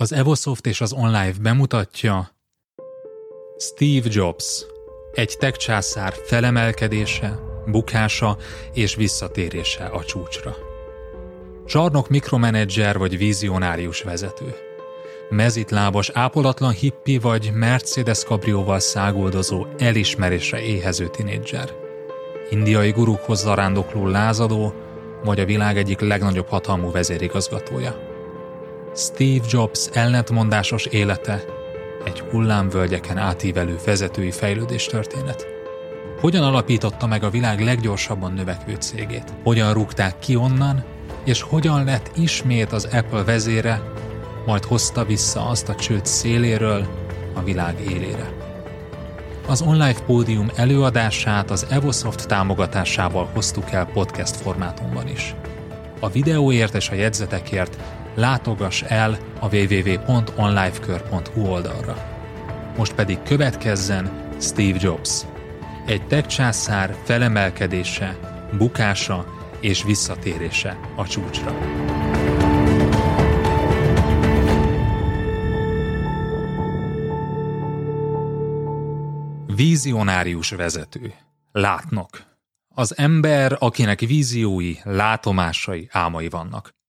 Az Evosoft és az OnLive bemutatja Steve Jobs, egy tech császár felemelkedése, bukása és visszatérése a csúcsra. Csarnok mikromenedzser vagy vizionárius vezető. Mezitlábas, ápolatlan hippi vagy Mercedes kabrióval száguldozó, elismerésre éhező tinédzser. Indiai gurukhoz zarándokló lázadó, vagy a világ egyik legnagyobb hatalmú vezérigazgatója. Steve Jobs ellentmondásos élete egy hullámvölgyeken átívelő vezetői fejlődés történet. Hogyan alapította meg a világ leggyorsabban növekvő cégét? Hogyan rúgták ki onnan, és hogyan lett ismét az Apple vezére, majd hozta vissza azt a csőd széléről a világ élére. Az online pódium előadását az Evosoft támogatásával hoztuk el podcast formátumban is. A videóért és a jegyzetekért látogass el a www.onlifekör.hu oldalra. Most pedig következzen Steve Jobs. Egy tech császár felemelkedése, bukása és visszatérése a csúcsra. Vízionárius vezető. Látnok. Az ember, akinek víziói, látomásai, álmai vannak.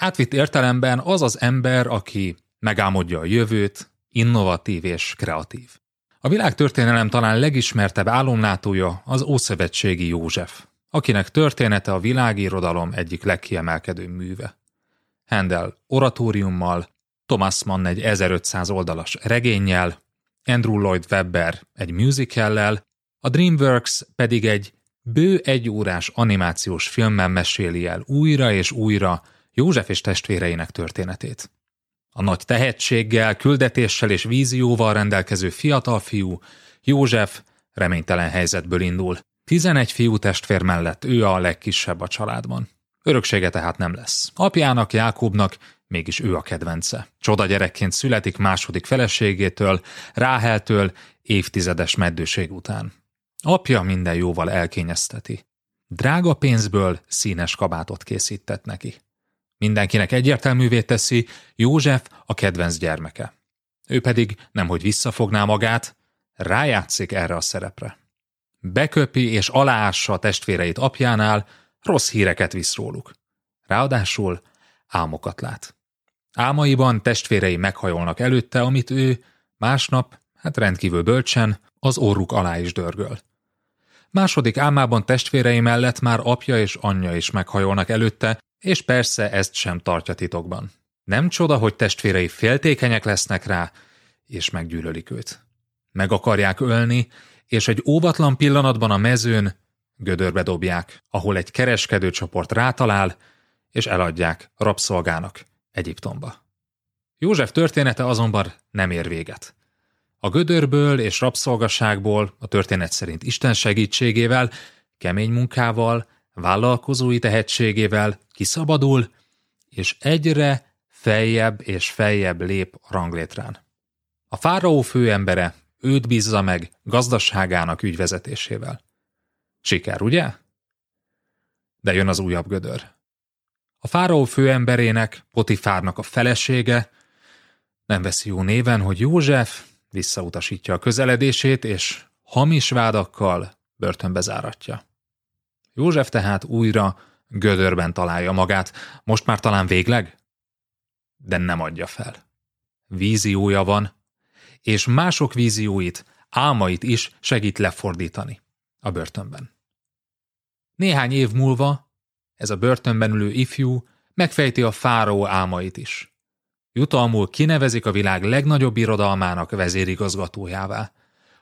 Átvitt értelemben az az ember, aki megálmodja a jövőt, innovatív és kreatív. A világtörténelem talán legismertebb álomlátója az Ószövetségi József, akinek története a világirodalom egyik legkiemelkedő műve. Handel oratóriummal, Thomas Mann egy 1500 oldalas regényjel, Andrew Lloyd Webber egy musicallel, a DreamWorks pedig egy bő egyórás animációs filmmel meséli el újra és újra József és testvéreinek történetét. A nagy tehetséggel, küldetéssel és vízióval rendelkező fiatal fiú, József reménytelen helyzetből indul. 11 fiú testvér mellett ő a legkisebb a családban. Öröksége tehát nem lesz. Apjának, Jákobnak mégis ő a kedvence. Csoda gyerekként születik második feleségétől, Ráheltől évtizedes meddőség után. Apja minden jóval elkényezteti. Drága pénzből színes kabátot készített neki. Mindenkinek egyértelművé teszi, József a kedvenc gyermeke. Ő pedig nemhogy visszafogná magát, rájátszik erre a szerepre. Beköpi és aláássa a testvéreit apjánál, rossz híreket visz róluk. Ráadásul álmokat lát. Álmaiban testvérei meghajolnak előtte, amit ő másnap, hát rendkívül bölcsen, az orruk alá is dörgöl. Második álmában testvérei mellett már apja és anyja is meghajolnak előtte, és persze ezt sem tartja titokban. Nem csoda, hogy testvérei féltékenyek lesznek rá, és meggyűlölik őt. Meg akarják ölni, és egy óvatlan pillanatban a mezőn gödörbe dobják, ahol egy kereskedőcsoport rátalál, és eladják rabszolgának Egyiptomba. József története azonban nem ér véget. A gödörből és rabszolgaságból, a történet szerint Isten segítségével, kemény munkával, vállalkozói tehetségével kiszabadul, és egyre feljebb és feljebb lép a ranglétrán. A fáraó főembere őt bízza meg gazdaságának ügyvezetésével. Siker, ugye? De jön az újabb gödör. A fáraó főemberének, Potifárnak a felesége nem veszi jó néven, hogy József visszautasítja a közeledését, és hamis vádakkal börtönbe záratja. József tehát újra gödörben találja magát, most már talán végleg? De nem adja fel. Víziója van, és mások vízióit, álmait is segít lefordítani a börtönben. Néhány év múlva ez a börtönben ülő ifjú megfejti a fáraó álmait is. Jutalmul kinevezik a világ legnagyobb irodalmának vezérigazgatójává,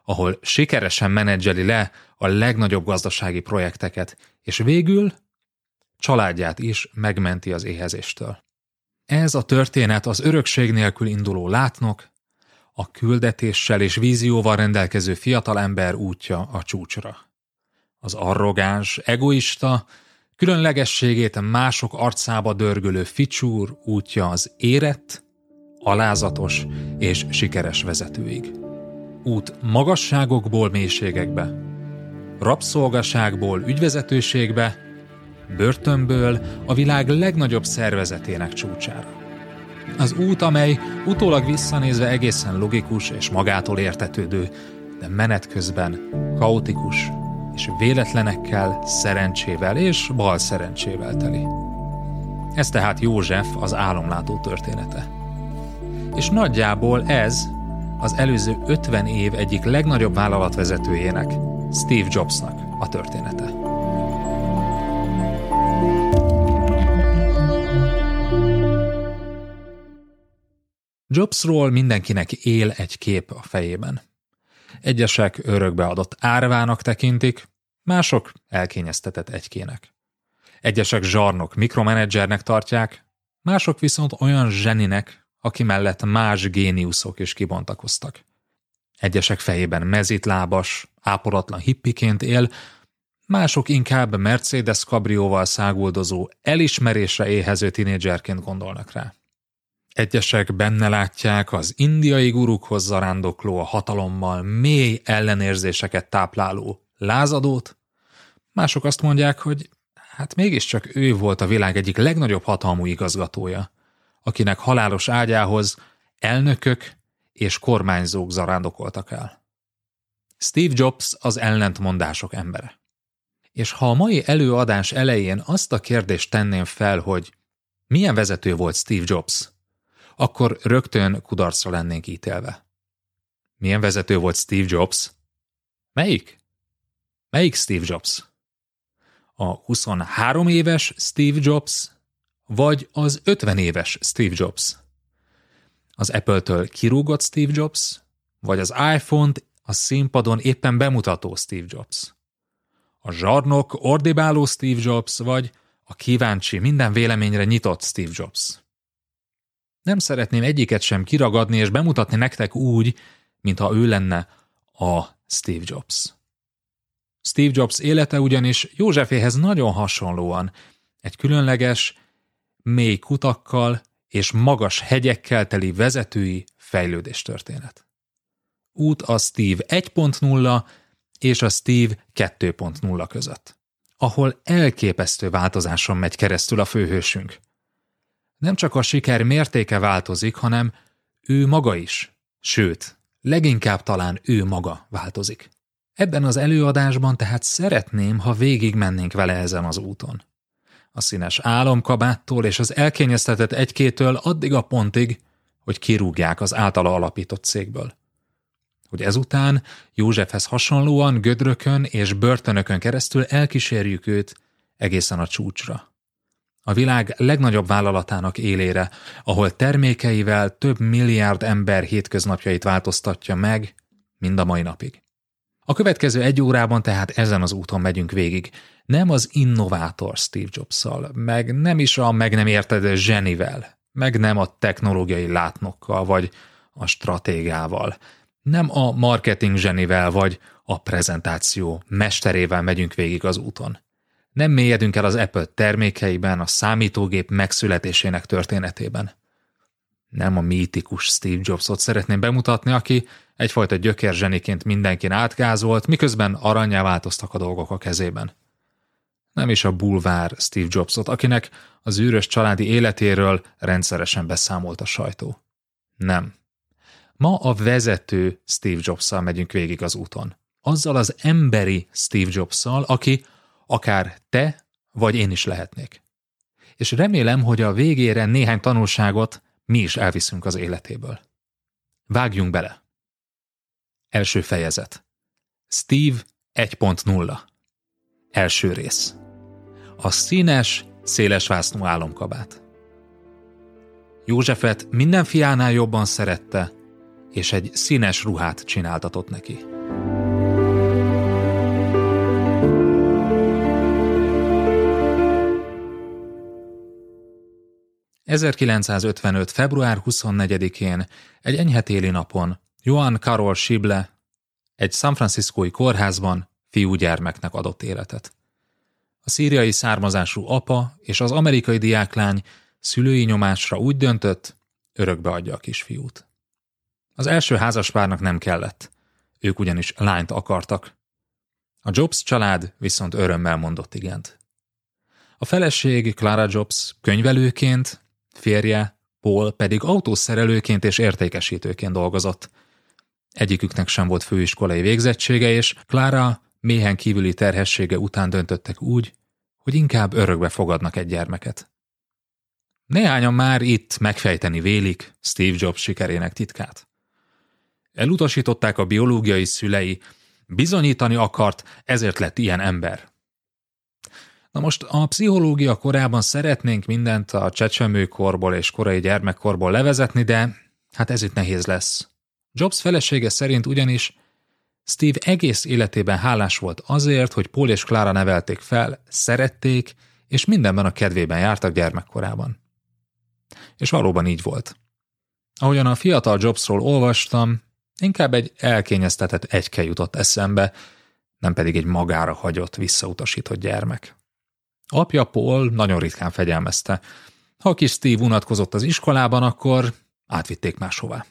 ahol sikeresen menedzseli le a legnagyobb gazdasági projekteket, és végül családját is megmenti az éhezéstől. Ez a történet az örökség nélkül induló látnok, a küldetéssel és vízióval rendelkező fiatalember útja a csúcsra. Az arrogáns, egoista, különlegességét mások arcába dörgölő ficsúr útja az érett, alázatos és sikeres vezetőig. Út magasságokból mélységekbe, rabszolgaságból ügyvezetőségbe, börtönből a világ legnagyobb szervezetének csúcsára. Az út, amely utólag visszanézve egészen logikus és magától értetődő, de menet közben kaotikus és véletlenekkel, szerencsével és bal szerencsével teli. Ez tehát József az álomlátó története. És nagyjából ez az előző 50 év egyik legnagyobb vállalatvezetőjének, Steve Jobsnak a története. Jobsról mindenkinek él egy kép a fejében. Egyesek örökbeadott árvának tekintik, mások elkényeztetett egykének. Egyesek zsarnok mikromenedzsernek tartják, mások viszont olyan zseninek, aki mellett más géniuszok is kibontakoztak. Egyesek fejében mezitlábas, ápolatlan hippiként él, mások inkább Mercedes kabrióval száguldozó, elismerésre éhező tinédzserként gondolnak rá. Egyesek benne látják az indiai gurukhoz zarándokló a hatalommal mély ellenérzéseket tápláló lázadót, mások azt mondják, hogy hát mégiscsak ő volt a világ egyik legnagyobb hatalmú igazgatója, akinek halálos ágyához elnökök és kormányzók zarándokoltak el. Steve Jobs az ellentmondások embere. És ha a mai előadás elején azt a kérdést tenném fel, hogy milyen vezető volt Steve Jobs, akkor rögtön kudarcra lennénk ítélve. Milyen vezető volt Steve Jobs? Melyik? Melyik Steve Jobs? A 23 éves Steve Jobs, vagy az 50 éves Steve Jobs? Az Apple-től kirúgott Steve Jobs, vagy az iPhone-t a színpadon éppen bemutató Steve Jobs? A zsarnok, ordibáló Steve Jobs, vagy a kíváncsi, minden véleményre nyitott Steve Jobs? Nem szeretném egyiket sem kiragadni és bemutatni nektek úgy, mintha ő lenne a Steve Jobs. Steve Jobs élete ugyanis Józseféhez nagyon hasonlóan egy különleges, mély kutakkal és magas hegyekkel teli vezetői fejlődés történet. Út a Steve 1.0 és a Steve 2.0 között, ahol elképesztő változáson megy keresztül a főhősünk. Nem csak a siker mértéke változik, hanem ő maga is, sőt, leginkább talán ő maga változik. Ebben az előadásban tehát szeretném, ha végig mennénk vele ezen az úton. A színes álomkabáttól és az elkényeztetett egykétől addig a pontig, hogy kirúgják az általa alapított cégből. Hogy ezután Józsefhez hasonlóan gödrökön és börtönökön keresztül elkísérjük őt egészen a csúcsra. A világ legnagyobb vállalatának élére, ahol termékeivel több milliárd ember hétköznapjait változtatja meg, mind a mai napig. A következő egy órában tehát ezen az úton megyünk végig. Nem az innovátor Steve jobs meg nem is a meg nem érted zsenivel, meg nem a technológiai látnokkal, vagy a stratégával, nem a marketing zsenivel, vagy a prezentáció mesterével megyünk végig az úton. Nem mélyedünk el az Apple termékeiben, a számítógép megszületésének történetében. Nem a mítikus Steve Jobsot szeretném bemutatni, aki egyfajta gyökérzseniként mindenkin átgázolt, miközben aranyá változtak a dolgok a kezében. Nem is a bulvár Steve Jobsot, akinek az űrös családi életéről rendszeresen beszámolt a sajtó. Nem. Ma a vezető Steve jobs megyünk végig az úton. Azzal az emberi Steve jobs aki akár te vagy én is lehetnék. És remélem, hogy a végére néhány tanulságot mi is elviszünk az életéből. Vágjunk bele! Első fejezet. Steve 1.0. Első rész. A színes, széles vásznú álomkabát. Józsefet minden fiánál jobban szerette, és egy színes ruhát csináltatott neki. 1955. február 24-én, egy enyhe téli napon, Joan Carol Schible egy San Franciscói kórházban fiúgyermeknek adott életet. A szíriai származású apa és az amerikai diáklány szülői nyomásra úgy döntött, örökbe adja a kisfiút. Az első házaspárnak nem kellett, ők ugyanis lányt akartak. A Jobs család viszont örömmel mondott igent. A feleség Clara Jobs könyvelőként férje, Paul pedig autószerelőként és értékesítőként dolgozott. Egyiküknek sem volt főiskolai végzettsége, és Clara méhen kívüli terhessége után döntöttek úgy, hogy inkább örökbe fogadnak egy gyermeket. Néhányan már itt megfejteni vélik Steve Jobs sikerének titkát. Elutasították a biológiai szülei, bizonyítani akart, ezért lett ilyen ember. Na most a pszichológia korában szeretnénk mindent a csecsemőkorból és korai gyermekkorból levezetni, de hát ez itt nehéz lesz. Jobs felesége szerint ugyanis Steve egész életében hálás volt azért, hogy Paul és Clara nevelték fel, szerették, és mindenben a kedvében jártak gyermekkorában. És valóban így volt. Ahogyan a fiatal Jobsról olvastam, inkább egy elkényeztetett egyke jutott eszembe, nem pedig egy magára hagyott, visszautasított gyermek. Apja Paul nagyon ritkán fegyelmezte. Ha kis Steve unatkozott az iskolában, akkor átvitték máshová.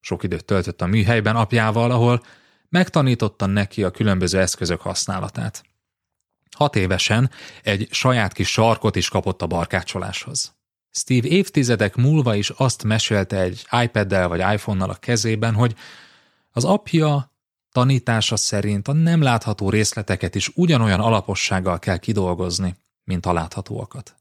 Sok időt töltött a műhelyben apjával, ahol megtanította neki a különböző eszközök használatát. Hat évesen egy saját kis sarkot is kapott a barkácsoláshoz. Steve évtizedek múlva is azt mesélte egy iPad-del vagy iPhone-nal a kezében, hogy az apja tanítása szerint a nem látható részleteket is ugyanolyan alapossággal kell kidolgozni, mint a láthatóakat.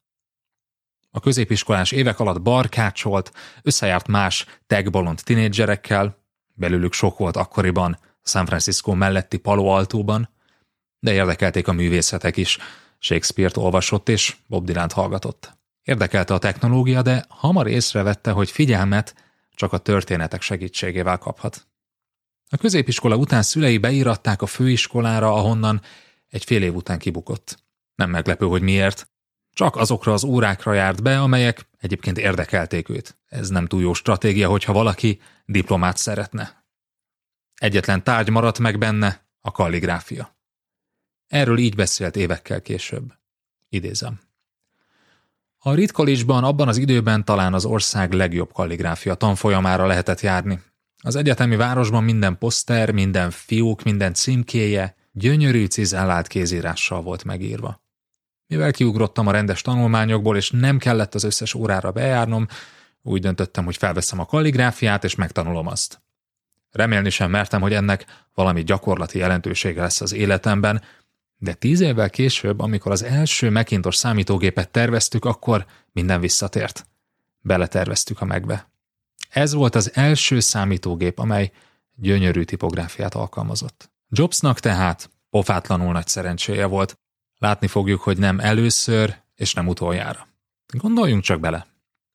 A középiskolás évek alatt barkácsolt, összejárt más tagbolond tinédzserekkel, belőlük sok volt akkoriban San Francisco melletti Palo Altóban, de érdekelték a művészetek is, Shakespeare-t olvasott és Bob Dylan-t hallgatott. Érdekelte a technológia, de hamar észrevette, hogy figyelmet csak a történetek segítségével kaphat. A középiskola után szülei beíratták a főiskolára, ahonnan egy fél év után kibukott. Nem meglepő, hogy miért. Csak azokra az órákra járt be, amelyek egyébként érdekelték őt. Ez nem túl jó stratégia, hogyha valaki diplomát szeretne. Egyetlen tárgy maradt meg benne, a kalligráfia. Erről így beszélt évekkel később. Idézem. A College-ban abban az időben talán az ország legjobb kalligráfia tanfolyamára lehetett járni. Az egyetemi városban minden poszter, minden fiúk, minden címkéje gyönyörű cizellált kézírással volt megírva. Mivel kiugrottam a rendes tanulmányokból, és nem kellett az összes órára bejárnom, úgy döntöttem, hogy felveszem a kalligráfiát, és megtanulom azt. Remélni sem mertem, hogy ennek valami gyakorlati jelentősége lesz az életemben, de tíz évvel később, amikor az első Macintosh számítógépet terveztük, akkor minden visszatért. Beleterveztük a megbe. Ez volt az első számítógép, amely gyönyörű tipográfiát alkalmazott. Jobsnak tehát pofátlanul nagy szerencséje volt. Látni fogjuk, hogy nem először és nem utoljára. Gondoljunk csak bele.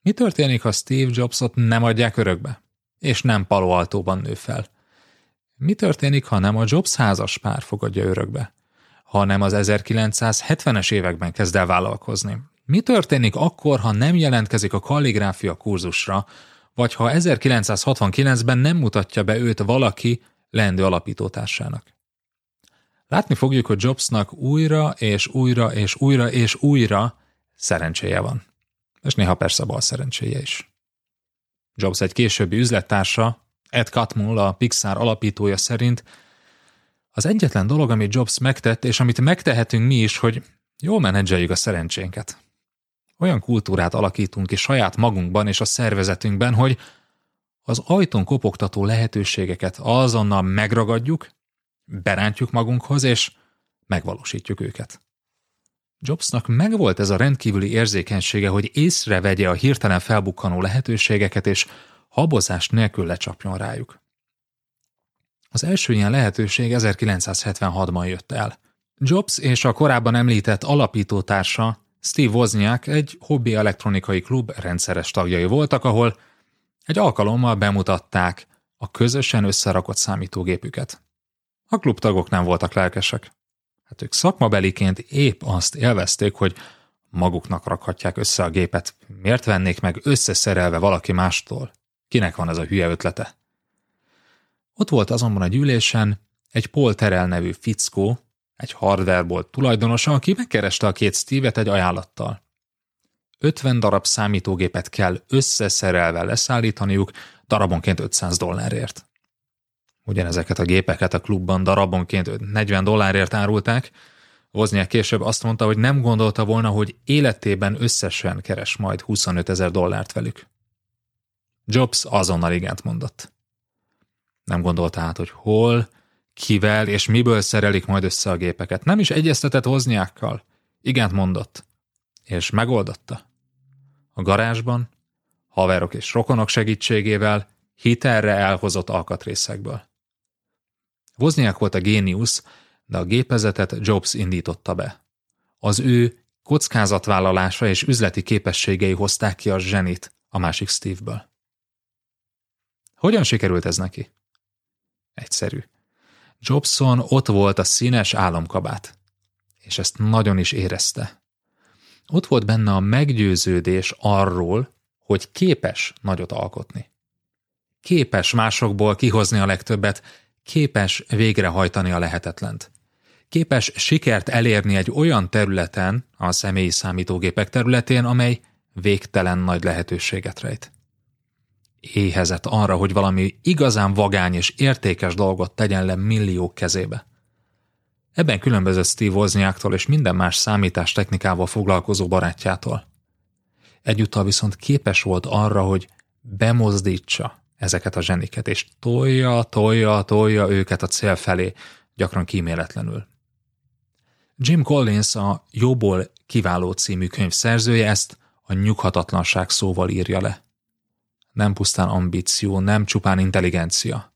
Mi történik, ha Steve Jobsot nem adják örökbe? És nem Palo Altóban nő fel? Mi történik, ha nem a Jobs házas pár fogadja örökbe? hanem az 1970-es években kezd el vállalkozni. Mi történik akkor, ha nem jelentkezik a kalligráfia kurzusra, vagy ha 1969-ben nem mutatja be őt valaki leendő alapítótársának? Látni fogjuk, hogy Jobsnak újra és újra és újra és újra szerencséje van. És néha persze bal szerencséje is. Jobs egy későbbi üzlettársa, Ed Catmull, a Pixar alapítója szerint az egyetlen dolog, amit Jobs megtett, és amit megtehetünk mi is, hogy jól menedzseljük a szerencsénket. Olyan kultúrát alakítunk ki saját magunkban és a szervezetünkben, hogy az ajtón kopogtató lehetőségeket azonnal megragadjuk, berántjuk magunkhoz, és megvalósítjuk őket. Jobsnak megvolt ez a rendkívüli érzékenysége, hogy észrevegye a hirtelen felbukkanó lehetőségeket, és habozás nélkül lecsapjon rájuk. Az első ilyen lehetőség 1976-ban jött el. Jobs és a korábban említett alapítótársa Steve Wozniak egy hobbi elektronikai klub rendszeres tagjai voltak, ahol egy alkalommal bemutatták a közösen összerakott számítógépüket. A klubtagok nem voltak lelkesek. Hát ők szakmabeliként épp azt élvezték, hogy maguknak rakhatják össze a gépet. Miért vennék meg összeszerelve valaki mástól? Kinek van ez a hülye ötlete? Ott volt azonban a gyűlésen egy Paul Terrell nevű fickó, egy hardwarebolt tulajdonosa, aki megkereste a két Steve-et egy ajánlattal. 50 darab számítógépet kell összeszerelve leszállítaniuk, darabonként 500 dollárért. Ugyanezeket a gépeket a klubban darabonként 40 dollárért árulták, Wozniak később azt mondta, hogy nem gondolta volna, hogy életében összesen keres majd 25 ezer dollárt velük. Jobs azonnal igent mondott. Nem gondolta át, hogy hol, kivel és miből szerelik majd össze a gépeket. Nem is egyeztetett hozniákkal. Igent mondott. És megoldotta. A garázsban, haverok és rokonok segítségével, hitelre elhozott alkatrészekből. Wozniak volt a géniusz, de a gépezetet Jobs indította be. Az ő kockázatvállalása és üzleti képességei hozták ki a zsenit a másik Steve-ből. Hogyan sikerült ez neki? Egyszerű. Jobson ott volt a színes álomkabát, és ezt nagyon is érezte. Ott volt benne a meggyőződés arról, hogy képes nagyot alkotni. Képes másokból kihozni a legtöbbet, képes végrehajtani a lehetetlent. Képes sikert elérni egy olyan területen, a személyi számítógépek területén, amely végtelen nagy lehetőséget rejt. Éhezett arra, hogy valami igazán vagány és értékes dolgot tegyen le milliók kezébe. Ebben különbözött Steve Wozniaktól és minden más számítás technikával foglalkozó barátjától. Egyúttal viszont képes volt arra, hogy bemozdítsa ezeket a zseniket, és tolja, tolja, tolja őket a cél felé, gyakran kíméletlenül. Jim Collins a Jóból kiváló című könyv szerzője ezt a nyughatatlanság szóval írja le. Nem pusztán ambíció, nem csupán intelligencia.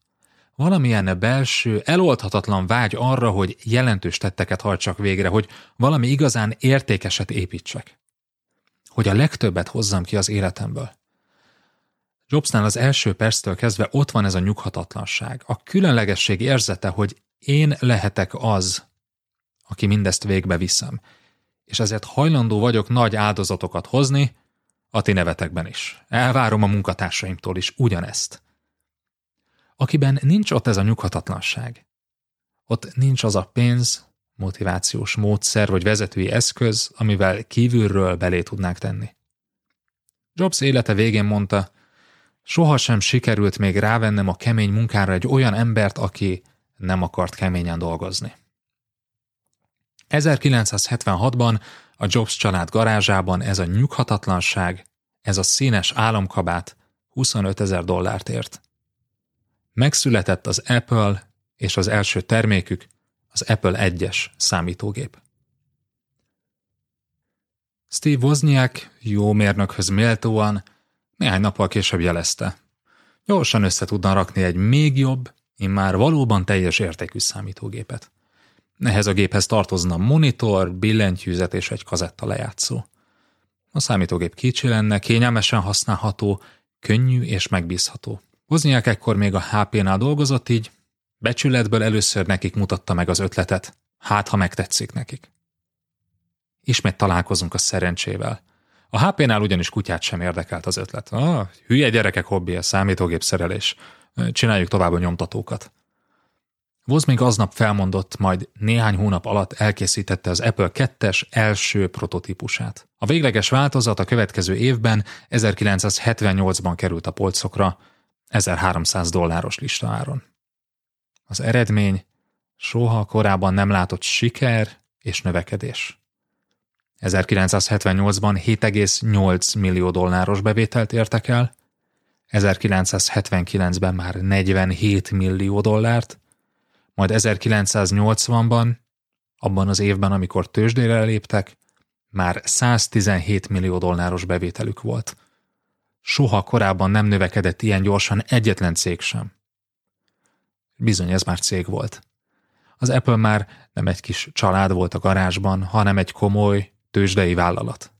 Valamilyen belső, eloldhatatlan vágy arra, hogy jelentős tetteket hajtsak végre, hogy valami igazán értékeset építsek. Hogy a legtöbbet hozzam ki az életemből. Jobsnál az első perctől kezdve ott van ez a nyughatatlanság, a különlegesség érzete, hogy én lehetek az, aki mindezt végbe viszem, és ezért hajlandó vagyok nagy áldozatokat hozni, a ti nevetekben is. Elvárom a munkatársaimtól is ugyanezt. Akiben nincs ott ez a nyughatatlanság, ott nincs az a pénz, motivációs módszer vagy vezetői eszköz, amivel kívülről belé tudnák tenni. Jobs élete végén mondta, sohasem sikerült még rávennem a kemény munkára egy olyan embert, aki nem akart keményen dolgozni. 1976-ban a Jobs család garázsában ez a nyughatatlanság, ez a színes álomkabát 25 ezer dollárt ért. Megszületett az Apple és az első termékük, az Apple 1-es számítógép. Steve Wozniak jó mérnökhöz méltóan néhány nappal később jelezte. Gyorsan össze tudna rakni egy még jobb, immár valóban teljes értékű számítógépet. Ehhez a géphez tartozna monitor, billentyűzet és egy kazetta lejátszó. A számítógép kicsi lenne, kényelmesen használható, könnyű és megbízható. Wozniak ekkor még a HP-nál dolgozott, így becsületből először nekik mutatta meg az ötletet, hát ha megtetszik nekik. Ismét találkozunk a szerencsével. A HP-nál ugyanis kutyát sem érdekelt az ötlet. Ah, hülye gyerekek hobbi, a számítógép szerelés. Csináljuk tovább a nyomtatókat. Woz még aznap felmondott, majd néhány hónap alatt elkészítette az Apple 2-es első prototípusát. A végleges változat a következő évben 1978-ban került a polcokra, 1300 dolláros listáron. Az eredmény soha korábban nem látott siker és növekedés. 1978-ban 7,8 millió dolláros bevételt értek el, 1979-ben már 47 millió dollárt, majd 1980-ban, abban az évben, amikor tőzsdére léptek, már 117 millió dolláros bevételük volt. Soha korábban nem növekedett ilyen gyorsan egyetlen cég sem. Bizony ez már cég volt. Az Apple már nem egy kis család volt a garázsban, hanem egy komoly, tőzsdei vállalat.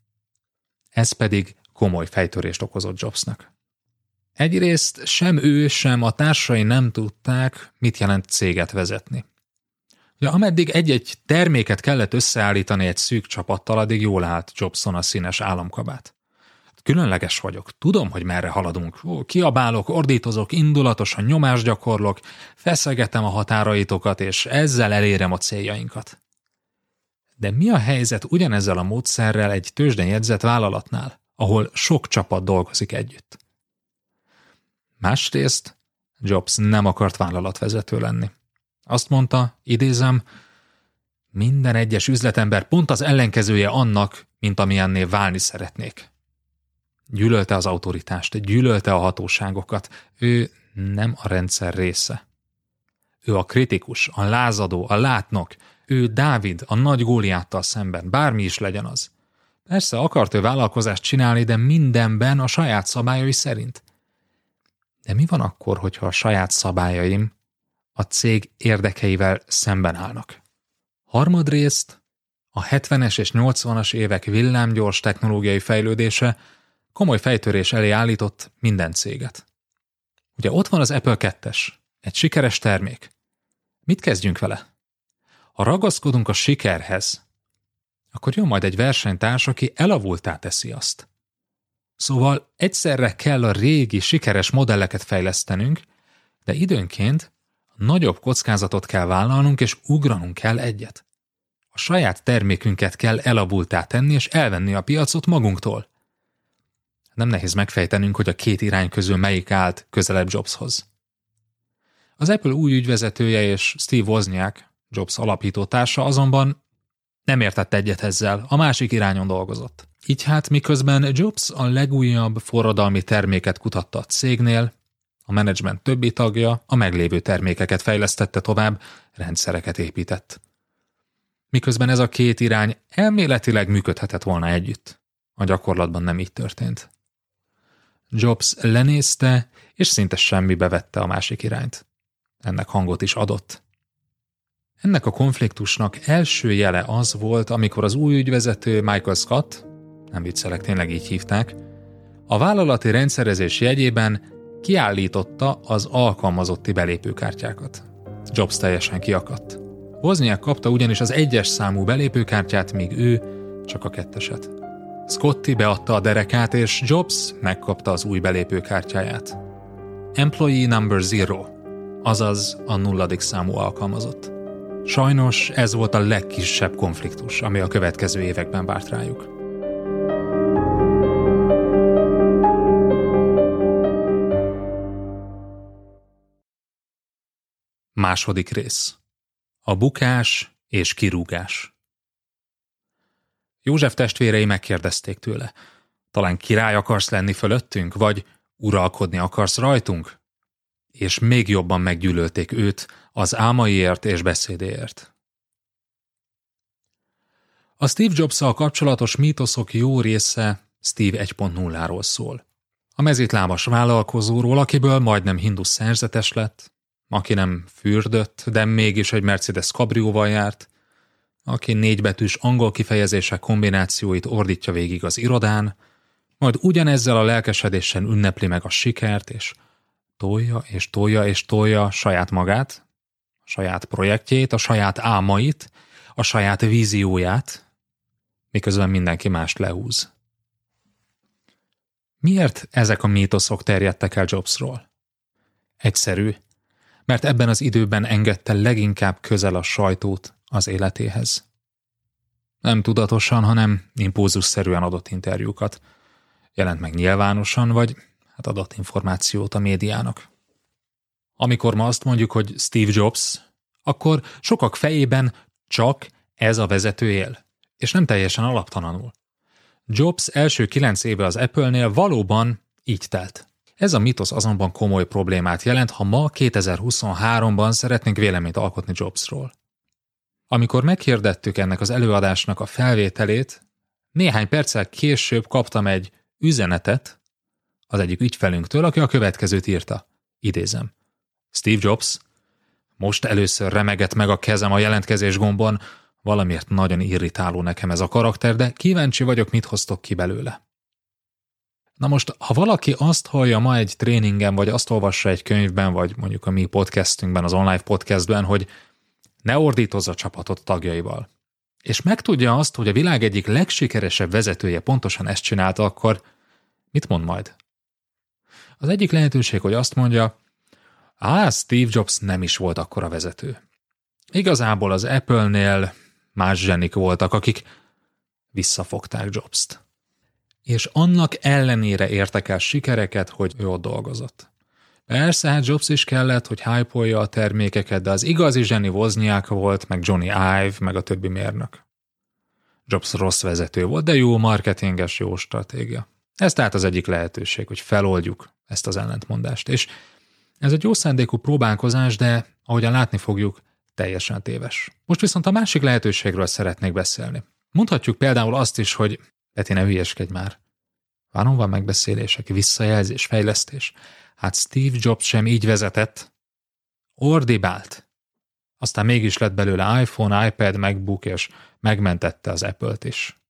Ez pedig komoly fejtörést okozott Jobsnak. Egyrészt sem ő, sem a társai nem tudták, mit jelent céget vezetni. Ugye, ameddig egy-egy terméket kellett összeállítani egy szűk csapattal, addig jól állt Jobson a színes államkabát. Különleges vagyok, tudom, hogy merre haladunk. Kiabálok, ordítozok, indulatosan nyomást gyakorlok, feszegetem a határaitokat, és ezzel elérem a céljainkat. De mi a helyzet ugyanezzel a módszerrel egy tőzsden jegyzett vállalatnál, ahol sok csapat dolgozik együtt? Másrészt Jobs nem akart vállalatvezető lenni. Azt mondta, idézem, minden egyes üzletember pont az ellenkezője annak, mint amilyenné válni szeretnék. Gyűlölte az autoritást, gyűlölte a hatóságokat. Ő nem a rendszer része. Ő a kritikus, a lázadó, a látnok. Ő Dávid, a nagy góliáttal szemben, bármi is legyen az. Persze akart ő vállalkozást csinálni, de mindenben a saját szabályai szerint. De mi van akkor, hogyha a saját szabályaim a cég érdekeivel szemben állnak? Harmadrészt a 70-es és 80-as évek villámgyors technológiai fejlődése komoly fejtörés elé állított minden céget. Ugye ott van az Apple 2-es, egy sikeres termék. Mit kezdjünk vele? Ha ragaszkodunk a sikerhez, akkor jön majd egy versenytárs, aki elavultá teszi azt. Szóval egyszerre kell a régi, sikeres modelleket fejlesztenünk, de időnként nagyobb kockázatot kell vállalnunk, és ugranunk kell egyet. A saját termékünket kell elabultá tenni, és elvenni a piacot magunktól. Nem nehéz megfejtenünk, hogy a két irány közül melyik állt közelebb Jobshoz. Az Apple új ügyvezetője és Steve Wozniak, Jobs alapító társa azonban nem értett egyet ezzel, a másik irányon dolgozott. Így hát miközben Jobs a legújabb forradalmi terméket kutatta a cégnél, a menedzsment többi tagja a meglévő termékeket fejlesztette tovább, rendszereket épített. Miközben ez a két irány elméletileg működhetett volna együtt. A gyakorlatban nem így történt. Jobs lenézte, és szinte semmibe vette a másik irányt. Ennek hangot is adott. Ennek a konfliktusnak első jele az volt, amikor az új ügyvezető Michael Scott, nem viccelek, tényleg így hívták, a vállalati rendszerezés jegyében kiállította az alkalmazotti belépőkártyákat. Jobs teljesen kiakadt. Wozniak kapta ugyanis az egyes számú belépőkártyát, míg ő csak a ketteset. Scotty beadta a derekát, és Jobs megkapta az új belépőkártyáját. Employee number zero, azaz a nulladik számú alkalmazott. Sajnos ez volt a legkisebb konfliktus, ami a következő években várt rájuk. Második rész. A bukás és kirúgás. József testvérei megkérdezték tőle, talán király akarsz lenni fölöttünk, vagy uralkodni akarsz rajtunk? És még jobban meggyűlölték őt az álmaiért és beszédéért. A Steve jobs kapcsolatos mítoszok jó része Steve 1.0-ról szól. A mezítlábas vállalkozóról, akiből majdnem hindu szerzetes lett, aki nem fürdött, de mégis egy Mercedes kabrióval járt, aki négybetűs angol kifejezések kombinációit ordítja végig az irodán, majd ugyanezzel a lelkesedésen ünnepli meg a sikert, és tolja és tolja és tolja saját magát, a saját projektjét, a saját álmait, a saját vízióját, miközben mindenki mást lehúz. Miért ezek a mítoszok terjedtek el Jobsról? Egyszerű, mert ebben az időben engedte leginkább közel a sajtót az életéhez. Nem tudatosan, hanem impulzusszerűen adott interjúkat. Jelent meg nyilvánosan, vagy hát adott információt a médiának. Amikor ma azt mondjuk, hogy Steve Jobs, akkor sokak fejében csak ez a vezető él, és nem teljesen alaptalanul. Jobs első kilenc éve az Apple-nél valóban így telt. Ez a mitosz azonban komoly problémát jelent, ha ma 2023-ban szeretnénk véleményt alkotni Jobsról. Amikor meghirdettük ennek az előadásnak a felvételét, néhány perccel később kaptam egy üzenetet az egyik ügyfelünktől, aki a következőt írta. Idézem. Steve Jobs, most először remegett meg a kezem a jelentkezés gombon, valamiért nagyon irritáló nekem ez a karakter, de kíváncsi vagyok, mit hoztok ki belőle. Na most, ha valaki azt hallja ma egy tréningen, vagy azt olvassa egy könyvben, vagy mondjuk a mi podcastünkben, az online podcastben, hogy ne ordítozz a csapatot tagjaival, és megtudja azt, hogy a világ egyik legsikeresebb vezetője pontosan ezt csinálta, akkor mit mond majd? Az egyik lehetőség, hogy azt mondja, á, Steve Jobs nem is volt akkora vezető. Igazából az Apple-nél más zsenik voltak, akik visszafogták Jobst és annak ellenére értek el sikereket, hogy ő ott dolgozott. Persze, hát Jobs is kellett, hogy hype a termékeket, de az igazi zseni Wozniak volt, meg Johnny Ive, meg a többi mérnök. Jobs rossz vezető volt, de jó marketinges, jó stratégia. Ez tehát az egyik lehetőség, hogy feloldjuk ezt az ellentmondást. És ez egy jó szándékú próbálkozás, de ahogyan látni fogjuk, teljesen téves. Most viszont a másik lehetőségről szeretnék beszélni. Mondhatjuk például azt is, hogy Peti, ne hülyeskedj már. Várom van megbeszélések, visszajelzés, fejlesztés. Hát Steve Jobs sem így vezetett. Ordibált. Aztán mégis lett belőle iPhone, iPad, MacBook, és megmentette az Apple-t is.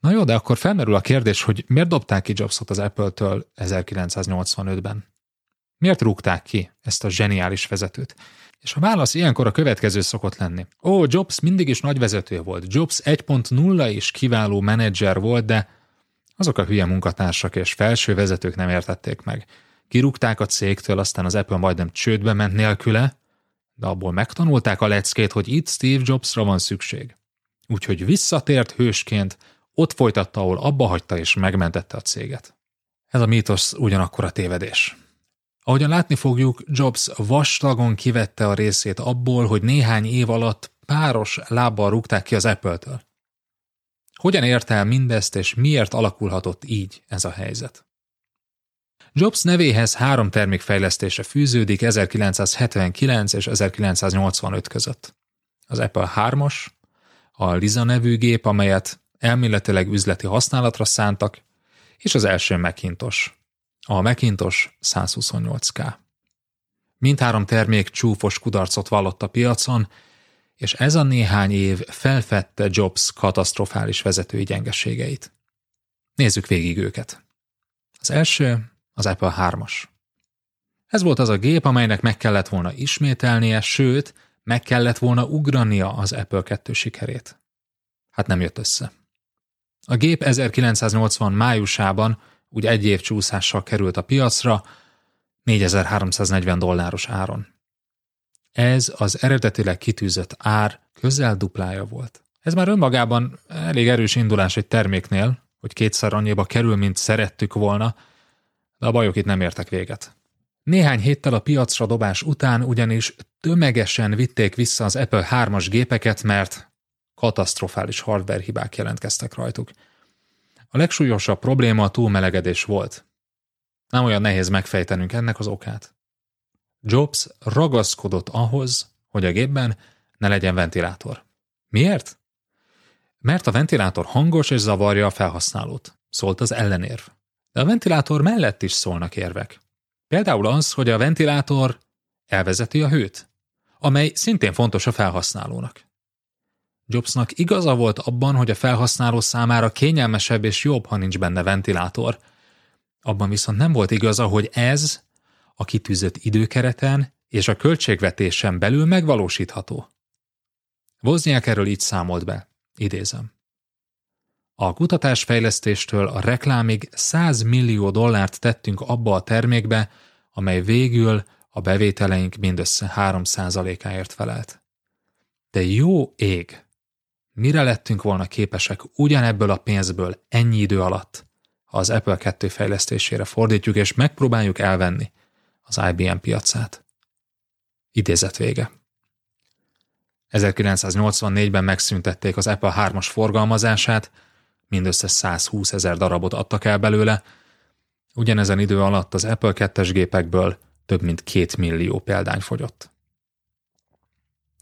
Na jó, de akkor felmerül a kérdés, hogy miért dobták ki Jobsot az Apple-től 1985-ben? Miért rúgták ki ezt a zseniális vezetőt? És a válasz ilyenkor a következő szokott lenni. Ó, Jobs mindig is nagy vezető volt. Jobs 1.0 is kiváló menedzser volt, de azok a hülye munkatársak és felső vezetők nem értették meg. Kirúgták a cégtől, aztán az Apple majdnem csődbe ment nélküle, de abból megtanulták a leckét, hogy itt Steve Jobsra van szükség. Úgyhogy visszatért hősként, ott folytatta, ahol abba hagyta és megmentette a céget. Ez a mítosz ugyanakkor a tévedés. Ahogyan látni fogjuk, Jobs vastagon kivette a részét abból, hogy néhány év alatt páros lábbal rúgták ki az Apple-től. Hogyan érte el mindezt, és miért alakulhatott így ez a helyzet? Jobs nevéhez három termékfejlesztése fűződik 1979 és 1985 között. Az Apple 3-as, a Lisa nevű gép, amelyet elméletileg üzleti használatra szántak, és az első Macintosh, a Macintosh 128K. Mindhárom termék csúfos kudarcot vallott a piacon, és ez a néhány év felfedte Jobs katasztrofális vezetői gyengeségeit. Nézzük végig őket. Az első az Apple 3-as. Ez volt az a gép, amelynek meg kellett volna ismételnie, sőt, meg kellett volna ugrania az Apple 2 sikerét. Hát nem jött össze. A gép 1980 májusában úgy egy év csúszással került a piacra, 4340 dolláros áron. Ez az eredetileg kitűzött ár közel duplája volt. Ez már önmagában elég erős indulás egy terméknél, hogy kétszer annyiba kerül, mint szerettük volna, de a bajok itt nem értek véget. Néhány héttel a piacra dobás után ugyanis tömegesen vitték vissza az Apple 3-as gépeket, mert katasztrofális hardware hibák jelentkeztek rajtuk. A legsúlyosabb probléma a túlmelegedés volt. Nem olyan nehéz megfejtenünk ennek az okát. Jobs ragaszkodott ahhoz, hogy a gépben ne legyen ventilátor. Miért? Mert a ventilátor hangos és zavarja a felhasználót, szólt az ellenérv. De a ventilátor mellett is szólnak érvek. Például az, hogy a ventilátor elvezeti a hőt, amely szintén fontos a felhasználónak. Jobsnak igaza volt abban, hogy a felhasználó számára kényelmesebb és jobb, ha nincs benne ventilátor. Abban viszont nem volt igaza, hogy ez a kitűzött időkereten és a költségvetésen belül megvalósítható. Wozniak erről így számolt be, idézem. A kutatásfejlesztéstől a reklámig 100 millió dollárt tettünk abba a termékbe, amely végül a bevételeink mindössze 3%-áért felelt. De jó ég! Mire lettünk volna képesek ugyanebből a pénzből ennyi idő alatt, ha az Apple 2 fejlesztésére fordítjuk és megpróbáljuk elvenni az IBM piacát? Idézet vége. 1984-ben megszüntették az Apple 3-as forgalmazását, mindössze 120 ezer darabot adtak el belőle, ugyanezen idő alatt az Apple 2-es gépekből több mint két millió példány fogyott.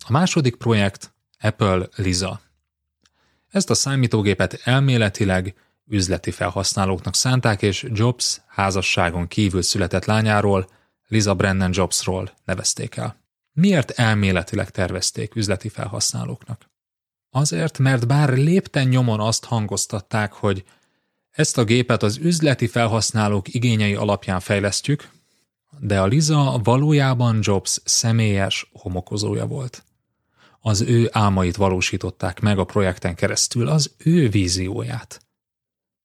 A második projekt Apple Lisa. Ezt a számítógépet elméletileg üzleti felhasználóknak szánták, és Jobs házasságon kívül született lányáról, Lisa Brennan Jobsról nevezték el. Miért elméletileg tervezték üzleti felhasználóknak? Azért, mert bár lépten nyomon azt hangoztatták, hogy ezt a gépet az üzleti felhasználók igényei alapján fejlesztjük, de a Liza valójában Jobs személyes homokozója volt. Az ő álmait valósították meg a projekten keresztül, az ő vízióját.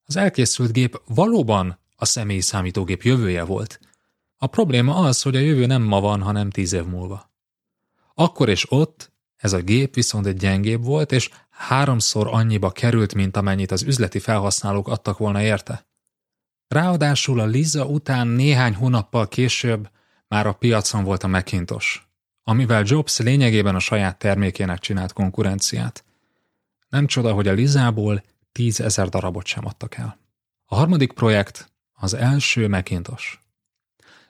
Az elkészült gép valóban a személyi számítógép jövője volt. A probléma az, hogy a jövő nem ma van, hanem tíz év múlva. Akkor és ott ez a gép viszont egy gyengébb volt, és háromszor annyiba került, mint amennyit az üzleti felhasználók adtak volna érte. Ráadásul a Liza után néhány hónappal később már a piacon volt a Macintosh, amivel Jobs lényegében a saját termékének csinált konkurenciát. Nem csoda, hogy a Lizából tízezer darabot sem adtak el. A harmadik projekt az első Macintosh.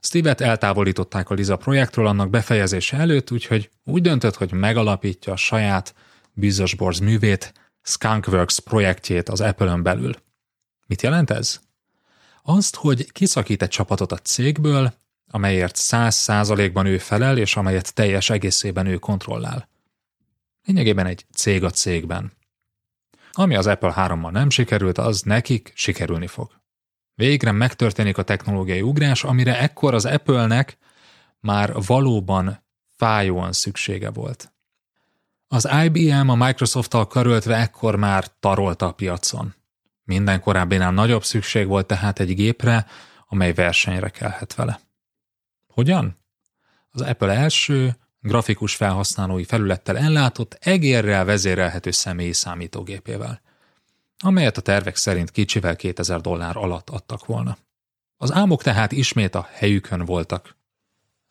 Steve-et eltávolították a Liza projektről annak befejezése előtt, úgyhogy úgy döntött, hogy megalapítja a saját Bizos művét, Skunkworks projektjét az Apple-ön belül. Mit jelent ez? Azt, hogy kiszakít egy csapatot a cégből, amelyért száz százalékban ő felel, és amelyet teljes egészében ő kontrollál. Lényegében egy cég a cégben. Ami az Apple 3-mal nem sikerült, az nekik sikerülni fog. Végre megtörténik a technológiai ugrás, amire ekkor az Apple-nek már valóban fájóan szüksége volt. Az IBM a Microsoft-tal karöltve ekkor már tarolta a piacon. Minden korábbinál nagyobb szükség volt tehát egy gépre, amely versenyre kelhet vele. Hogyan? Az Apple első, grafikus felhasználói felülettel ellátott, egérrel vezérelhető személyi számítógépével, amelyet a tervek szerint kicsivel 2000 dollár alatt adtak volna. Az álmok tehát ismét a helyükön voltak.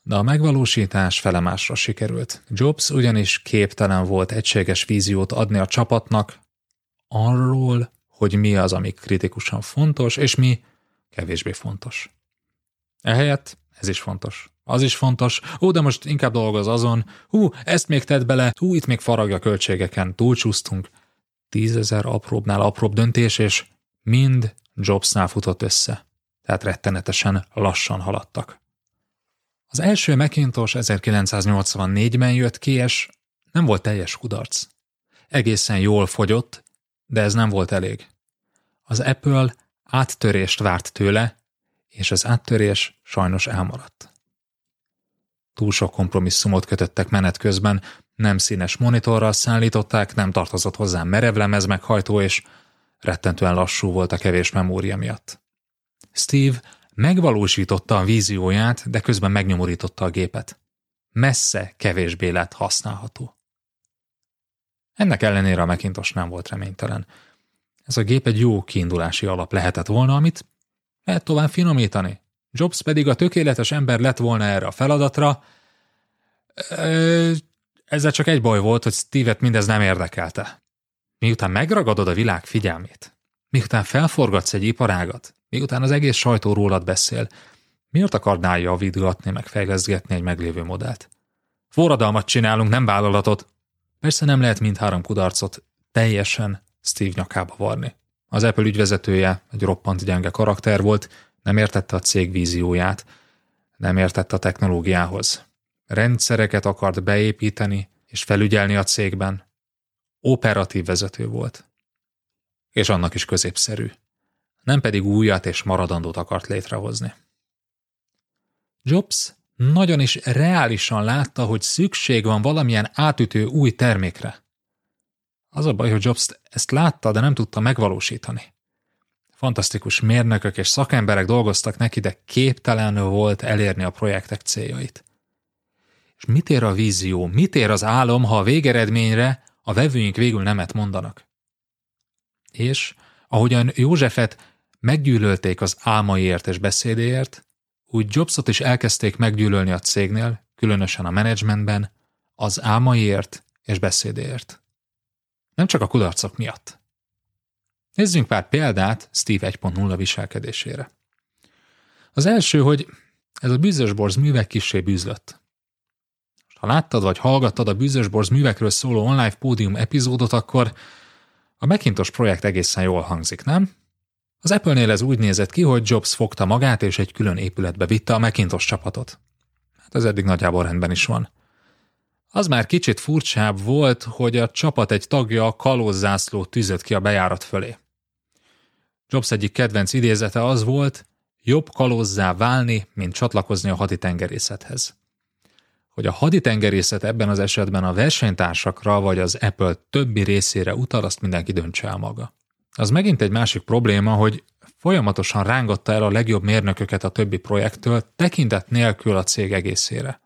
De a megvalósítás felemásra sikerült. Jobs ugyanis képtelen volt egységes víziót adni a csapatnak arról, hogy mi az, ami kritikusan fontos, és mi kevésbé fontos. Ehelyett ez is fontos. Az is fontos. Ó, de most inkább dolgoz azon. Hú, ezt még tett bele. Hú, itt még faragja költségeken. Túlcsúsztunk. Tízezer apróbbnál apróbb döntés, és mind Jobsnál futott össze. Tehát rettenetesen lassan haladtak. Az első Macintosh 1984-ben jött ki, és nem volt teljes kudarc. Egészen jól fogyott, de ez nem volt elég. Az Apple áttörést várt tőle, és az áttörés sajnos elmaradt. Túl sok kompromisszumot kötöttek menet közben, nem színes monitorral szállították, nem tartozott hozzá merevlemez meghajtó, és rettentően lassú volt a kevés memória miatt. Steve megvalósította a vízióját, de közben megnyomorította a gépet. Messze kevésbé lett használható. Ennek ellenére a Macintosh nem volt reménytelen. Ez a gép egy jó kiindulási alap lehetett volna, amit lehet tovább finomítani. Jobs pedig a tökéletes ember lett volna erre a feladatra. Ezzel csak egy baj volt, hogy Steve-et mindez nem érdekelte. Miután megragadod a világ figyelmét, miután felforgatsz egy iparágat, miután az egész sajtó rólad beszél, miért akarnál javítgatni, meg fejleszgetni egy meglévő modellt? Forradalmat csinálunk, nem vállalatot. Persze nem lehet mindhárom kudarcot teljesen Steve nyakába varni. Az Apple ügyvezetője egy roppant gyenge karakter volt, nem értette a cég vízióját, nem értette a technológiához. Rendszereket akart beépíteni és felügyelni a cégben. Operatív vezető volt. És annak is középszerű. Nem pedig újat és maradandót akart létrehozni. Jobs nagyon is reálisan látta, hogy szükség van valamilyen átütő új termékre. Az a baj, hogy Jobs ezt látta, de nem tudta megvalósítani. Fantasztikus mérnökök és szakemberek dolgoztak neki, de képtelen volt elérni a projektek céljait. És mit ér a vízió, mit ér az álom, ha a végeredményre a vevőink végül nemet mondanak? És ahogyan Józsefet meggyűlölték az álmaiért és beszédéért, úgy Jobsot is elkezdték meggyűlölni a cégnél, különösen a menedzsmentben, az álmaiért és beszédéért. Nem csak a kudarcok miatt. Nézzünk pár példát Steve 1.0 viselkedésére. Az első, hogy ez a bűzösborz művek kissé bűzlött. Ha láttad vagy hallgattad a bűzösborz művekről szóló online pódium epizódot, akkor a Macintosh projekt egészen jól hangzik, nem? Az Apple-nél ez úgy nézett ki, hogy Jobs fogta magát és egy külön épületbe vitte a Macintosh csapatot. Hát ez eddig nagyjából rendben is van. Az már kicsit furcsább volt, hogy a csapat egy tagja a kalózzászlót tűzött ki a bejárat fölé. Jobs egyik kedvenc idézete az volt, jobb kalózzá válni, mint csatlakozni a haditengerészethez. Hogy a haditengerészet ebben az esetben a versenytársakra vagy az Apple többi részére utal, azt mindenki döntse el maga. Az megint egy másik probléma, hogy folyamatosan rángatta el a legjobb mérnököket a többi projektől, tekintet nélkül a cég egészére.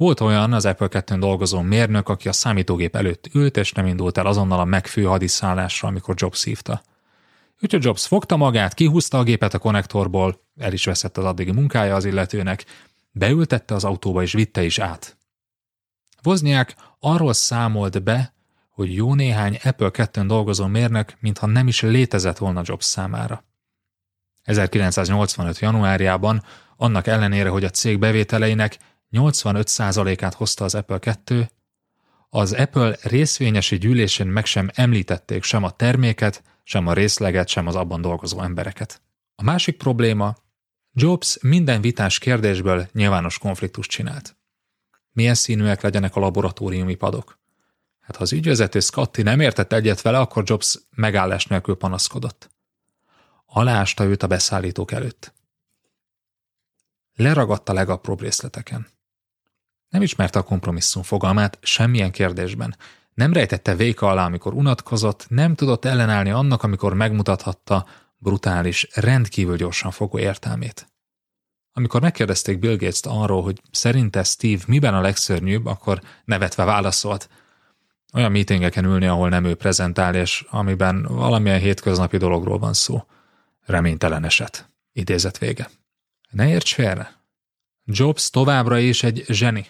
Volt olyan az Apple 2 dolgozó mérnök, aki a számítógép előtt ült, és nem indult el azonnal a megfő hadiszállásra, amikor Jobs hívta. Úgyhogy Jobs fogta magát, kihúzta a gépet a konnektorból, el is veszett az addigi munkája az illetőnek, beültette az autóba és vitte is át. Wozniak arról számolt be, hogy jó néhány Apple 2 dolgozó mérnök, mintha nem is létezett volna Jobs számára. 1985. januárjában, annak ellenére, hogy a cég bevételeinek 85%-át hozta az Apple 2, az Apple részvényesi gyűlésén meg sem említették sem a terméket, sem a részleget, sem az abban dolgozó embereket. A másik probléma, Jobs minden vitás kérdésből nyilvános konfliktust csinált. Milyen színűek legyenek a laboratóriumi padok? Hát ha az ügyvezető Scotty nem értett egyet vele, akkor Jobs megállás nélkül panaszkodott. Aláásta őt a beszállítók előtt. Leragadt a legapróbb részleteken. Nem ismerte a kompromisszum fogalmát semmilyen kérdésben. Nem rejtette véka alá, amikor unatkozott, nem tudott ellenállni annak, amikor megmutathatta brutális, rendkívül gyorsan fogó értelmét. Amikor megkérdezték Bill Gates-t arról, hogy szerinte Steve miben a legszörnyűbb, akkor nevetve válaszolt. Olyan meetingeken ülni, ahol nem ő prezentál, és amiben valamilyen hétköznapi dologról van szó. Reménytelen eset. Idézet vége. Ne érts félre. Jobs továbbra is egy zseni.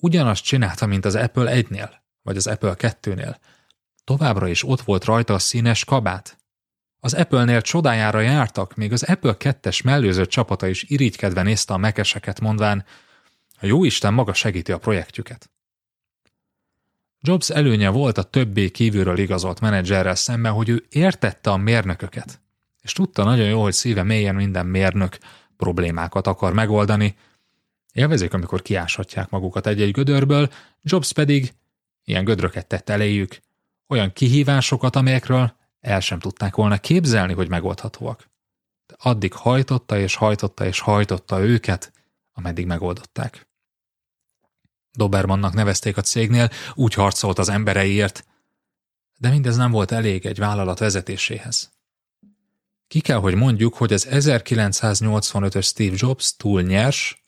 Ugyanazt csinálta, mint az Apple 1-nél, vagy az Apple 2-nél. Továbbra is ott volt rajta a színes kabát. Az Apple-nél csodájára jártak, még az Apple 2-es mellőző csapata is irigykedve nézte a mekeseket, mondván, a jóisten maga segíti a projektjüket. Jobs előnye volt a többé kívülről igazolt menedzserrel szemben, hogy ő értette a mérnököket, és tudta nagyon jó, hogy szíve mélyen minden mérnök problémákat akar megoldani, Élvezik, amikor kiáshatják magukat egy-egy gödörből, Jobs pedig ilyen gödröket tett eléjük, olyan kihívásokat, amelyekről el sem tudták volna képzelni, hogy megoldhatóak. De addig hajtotta és hajtotta és hajtotta őket, ameddig megoldották. Dobermannak nevezték a cégnél, úgy harcolt az embereiért, de mindez nem volt elég egy vállalat vezetéséhez. Ki kell, hogy mondjuk, hogy az 1985-ös Steve Jobs túl nyers,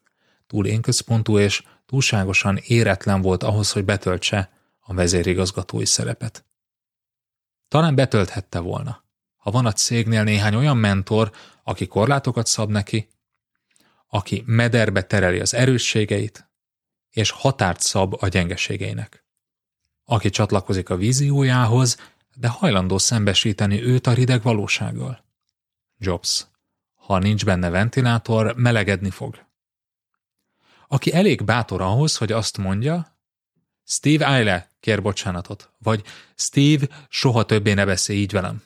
túl énközpontú és túlságosan éretlen volt ahhoz, hogy betöltse a vezérigazgatói szerepet. Talán betölthette volna, ha van a cégnél néhány olyan mentor, aki korlátokat szab neki, aki mederbe tereli az erősségeit, és határt szab a gyengeségeinek. Aki csatlakozik a víziójához, de hajlandó szembesíteni őt a rideg valósággal. Jobs. Ha nincs benne ventilátor, melegedni fog aki elég bátor ahhoz, hogy azt mondja, Steve, állj le, kér bocsánatot, vagy Steve, soha többé ne beszélj így velem.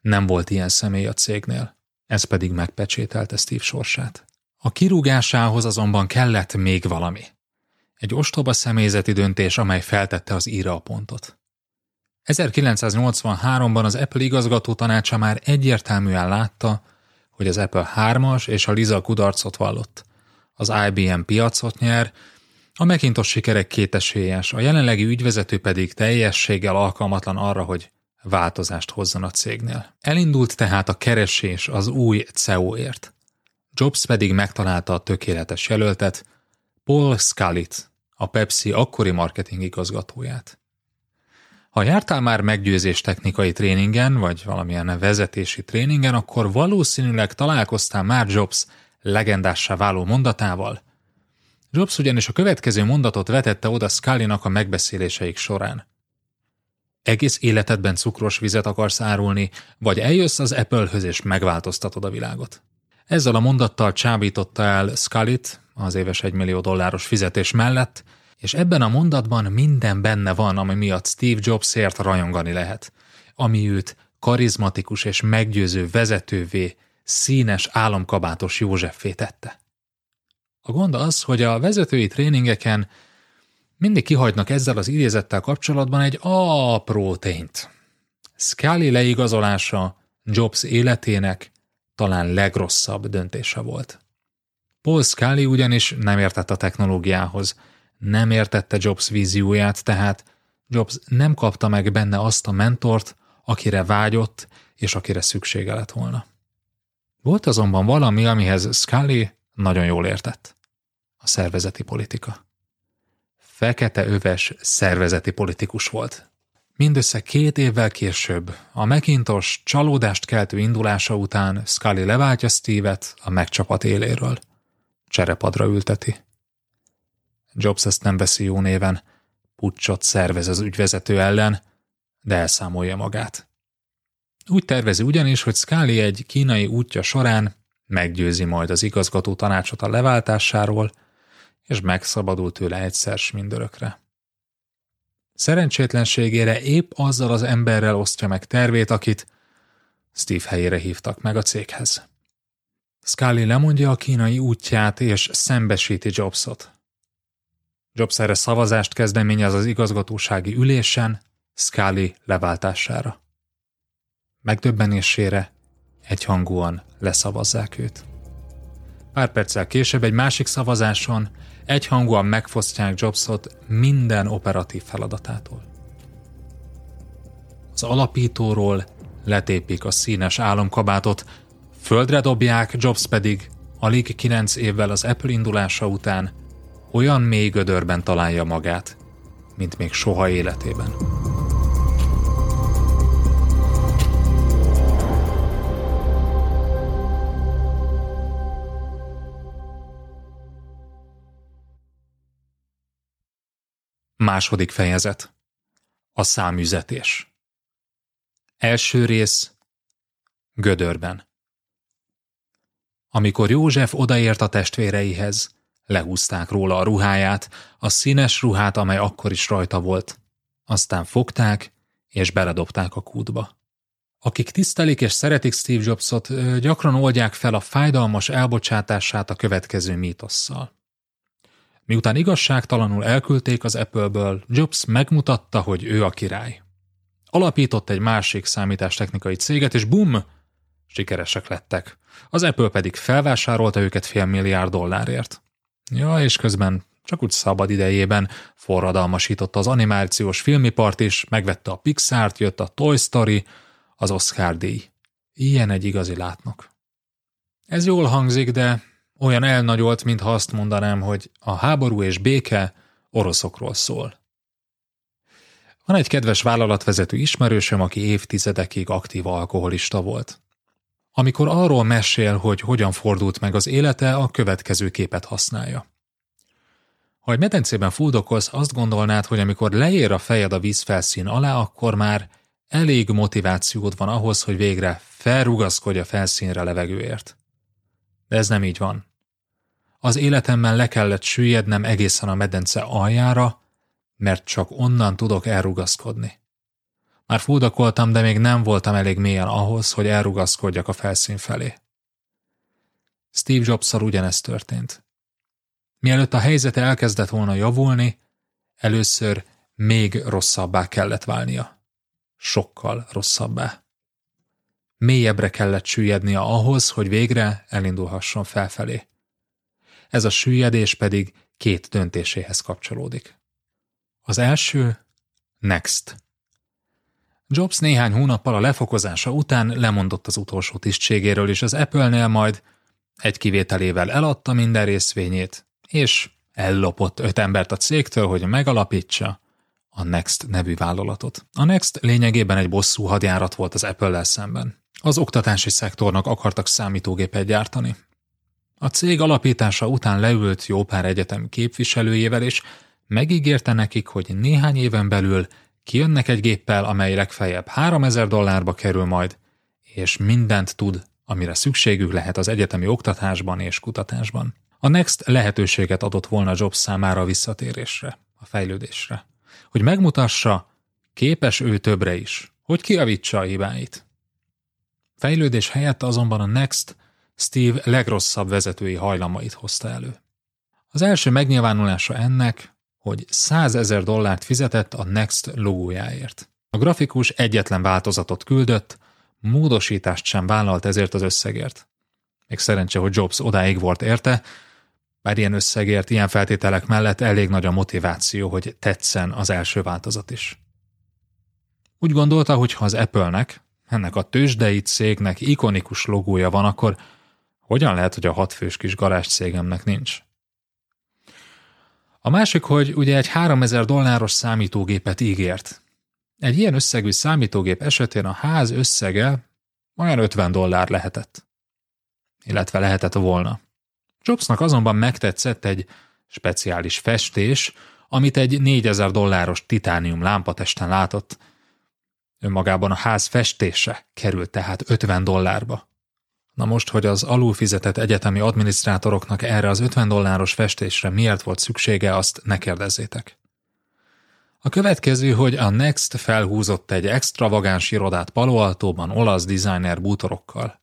Nem volt ilyen személy a cégnél, ez pedig megpecsételte Steve sorsát. A kirúgásához azonban kellett még valami. Egy ostoba személyzeti döntés, amely feltette az íra a pontot. 1983-ban az Apple igazgató tanácsa már egyértelműen látta, hogy az Apple 3-as és a Liza kudarcot vallott, az IBM piacot nyer, a Macintosh sikerek kétesélyes, a jelenlegi ügyvezető pedig teljességgel alkalmatlan arra, hogy változást hozzon a cégnél. Elindult tehát a keresés az új CEO-ért. Jobs pedig megtalálta a tökéletes jelöltet, Paul Scully-t, a Pepsi akkori marketing igazgatóját. Ha jártál már meggyőzés technikai tréningen, vagy valamilyen vezetési tréningen, akkor valószínűleg találkoztál már Jobs legendássá váló mondatával. Jobs ugyanis a következő mondatot vetette oda scully a megbeszéléseik során. Egész életedben cukros vizet akarsz árulni, vagy eljössz az Apple-höz és megváltoztatod a világot. Ezzel a mondattal csábította el scully az éves egymillió dolláros fizetés mellett, és ebben a mondatban minden benne van, ami miatt Steve Jobsért rajongani lehet, ami őt karizmatikus és meggyőző vezetővé, színes, álomkabátos Józseffé tette. A gond az, hogy a vezetői tréningeken mindig kihagynak ezzel az idézettel kapcsolatban egy apró tényt. Scully leigazolása Jobs életének talán legrosszabb döntése volt. Paul Scully ugyanis nem értett a technológiához, nem értette Jobs vízióját, tehát Jobs nem kapta meg benne azt a mentort, akire vágyott és akire szüksége lett volna. Volt azonban valami, amihez Scully nagyon jól értett. A szervezeti politika. Fekete öves szervezeti politikus volt. Mindössze két évvel később, a Macintosh csalódást keltő indulása után Scully leváltja Steve-et a megcsapat éléről. Cserepadra ülteti. Jobs ezt nem veszi jó néven, pucsot szervez az ügyvezető ellen, de elszámolja magát. Úgy tervezi ugyanis, hogy Scully egy kínai útja során meggyőzi majd az igazgató tanácsot a leváltásáról, és megszabadul tőle egyszer s mindörökre. Szerencsétlenségére épp azzal az emberrel osztja meg tervét, akit Steve helyére hívtak meg a céghez. Scully lemondja a kínai útját és szembesíti Jobsot. Jobs erre szavazást kezdeményez az igazgatósági ülésen Scully leváltására. Megdöbbenésére egyhangúan leszavazzák őt. Pár perccel később egy másik szavazáson egyhangúan megfosztják Jobsot minden operatív feladatától. Az alapítóról letépik a színes álomkabátot, földre dobják, Jobs pedig alig kilenc évvel az Apple indulása után olyan mély gödörben találja magát, mint még soha életében. Második fejezet. A számüzetés. Első rész. Gödörben. Amikor József odaért a testvéreihez, lehúzták róla a ruháját, a színes ruhát, amely akkor is rajta volt. Aztán fogták, és beledobták a kútba. Akik tisztelik és szeretik Steve Jobsot, gyakran oldják fel a fájdalmas elbocsátását a következő mítosszal. Miután igazságtalanul elküldték az Apple-ből, Jobs megmutatta, hogy ő a király. Alapított egy másik számítástechnikai céget, és bum! Sikeresek lettek. Az Apple pedig felvásárolta őket fél milliárd dollárért. Ja, és közben csak úgy szabad idejében forradalmasította az animációs filmipart is, megvette a Pixart, jött a Toy Story, az Oscar díj. Ilyen egy igazi látnok. Ez jól hangzik, de olyan elnagyolt, mintha azt mondanám, hogy a háború és béke oroszokról szól. Van egy kedves vállalatvezető ismerősöm, aki évtizedekig aktív alkoholista volt. Amikor arról mesél, hogy hogyan fordult meg az élete, a következő képet használja. Ha egy medencében fuldokolsz, azt gondolnád, hogy amikor leér a fejed a vízfelszín alá, akkor már elég motivációd van ahhoz, hogy végre felrugaszkodj a felszínre levegőért. De ez nem így van. Az életemben le kellett süllyednem egészen a medence aljára, mert csak onnan tudok elrugaszkodni. Már fúdakoltam, de még nem voltam elég mélyen ahhoz, hogy elrugaszkodjak a felszín felé. Steve jobs ugyanezt történt. Mielőtt a helyzete elkezdett volna javulni, először még rosszabbá kellett válnia. Sokkal rosszabbá. Mélyebbre kellett süllyednie ahhoz, hogy végre elindulhasson felfelé. Ez a süllyedés pedig két döntéséhez kapcsolódik. Az első, Next. Jobs néhány hónappal a lefokozása után lemondott az utolsó tisztségéről, és az Apple-nél majd egy kivételével eladta minden részvényét, és ellopott öt embert a cégtől, hogy megalapítsa a Next nevű vállalatot. A Next lényegében egy bosszú hadjárat volt az Apple-lel szemben. Az oktatási szektornak akartak számítógépet gyártani. A cég alapítása után leült jó pár egyetem képviselőjével, és megígérte nekik, hogy néhány éven belül kijönnek egy géppel, amely legfeljebb 3000 dollárba kerül majd, és mindent tud, amire szükségük lehet az egyetemi oktatásban és kutatásban. A Next lehetőséget adott volna Jobs számára a visszatérésre, a fejlődésre. Hogy megmutassa, képes ő többre is, hogy kiavítsa a hibáit. Fejlődés helyett azonban a Next Steve legrosszabb vezetői hajlamait hozta elő. Az első megnyilvánulása ennek, hogy 100 ezer dollárt fizetett a Next logójáért. A grafikus egyetlen változatot küldött, módosítást sem vállalt ezért az összegért. Még szerencse, hogy Jobs odáig volt érte, bár ilyen összegért, ilyen feltételek mellett elég nagy a motiváció, hogy tetszen az első változat is. Úgy gondolta, hogy ha az Apple-nek, ennek a tőzsdei cégnek ikonikus logója van, akkor hogyan lehet, hogy a hatfős kis garázs cégemnek nincs? A másik, hogy ugye egy 3000 dolláros számítógépet ígért. Egy ilyen összegű számítógép esetén a ház összege olyan 50 dollár lehetett. Illetve lehetett volna. Jobsnak azonban megtetszett egy speciális festés, amit egy 4000 dolláros titánium lámpatesten látott, Önmagában a ház festése került tehát 50 dollárba. Na most, hogy az alulfizetett egyetemi adminisztrátoroknak erre az 50 dolláros festésre miért volt szüksége, azt ne kérdezzétek. A következő, hogy a Next felhúzott egy extravagáns irodát Palo olasz designer bútorokkal.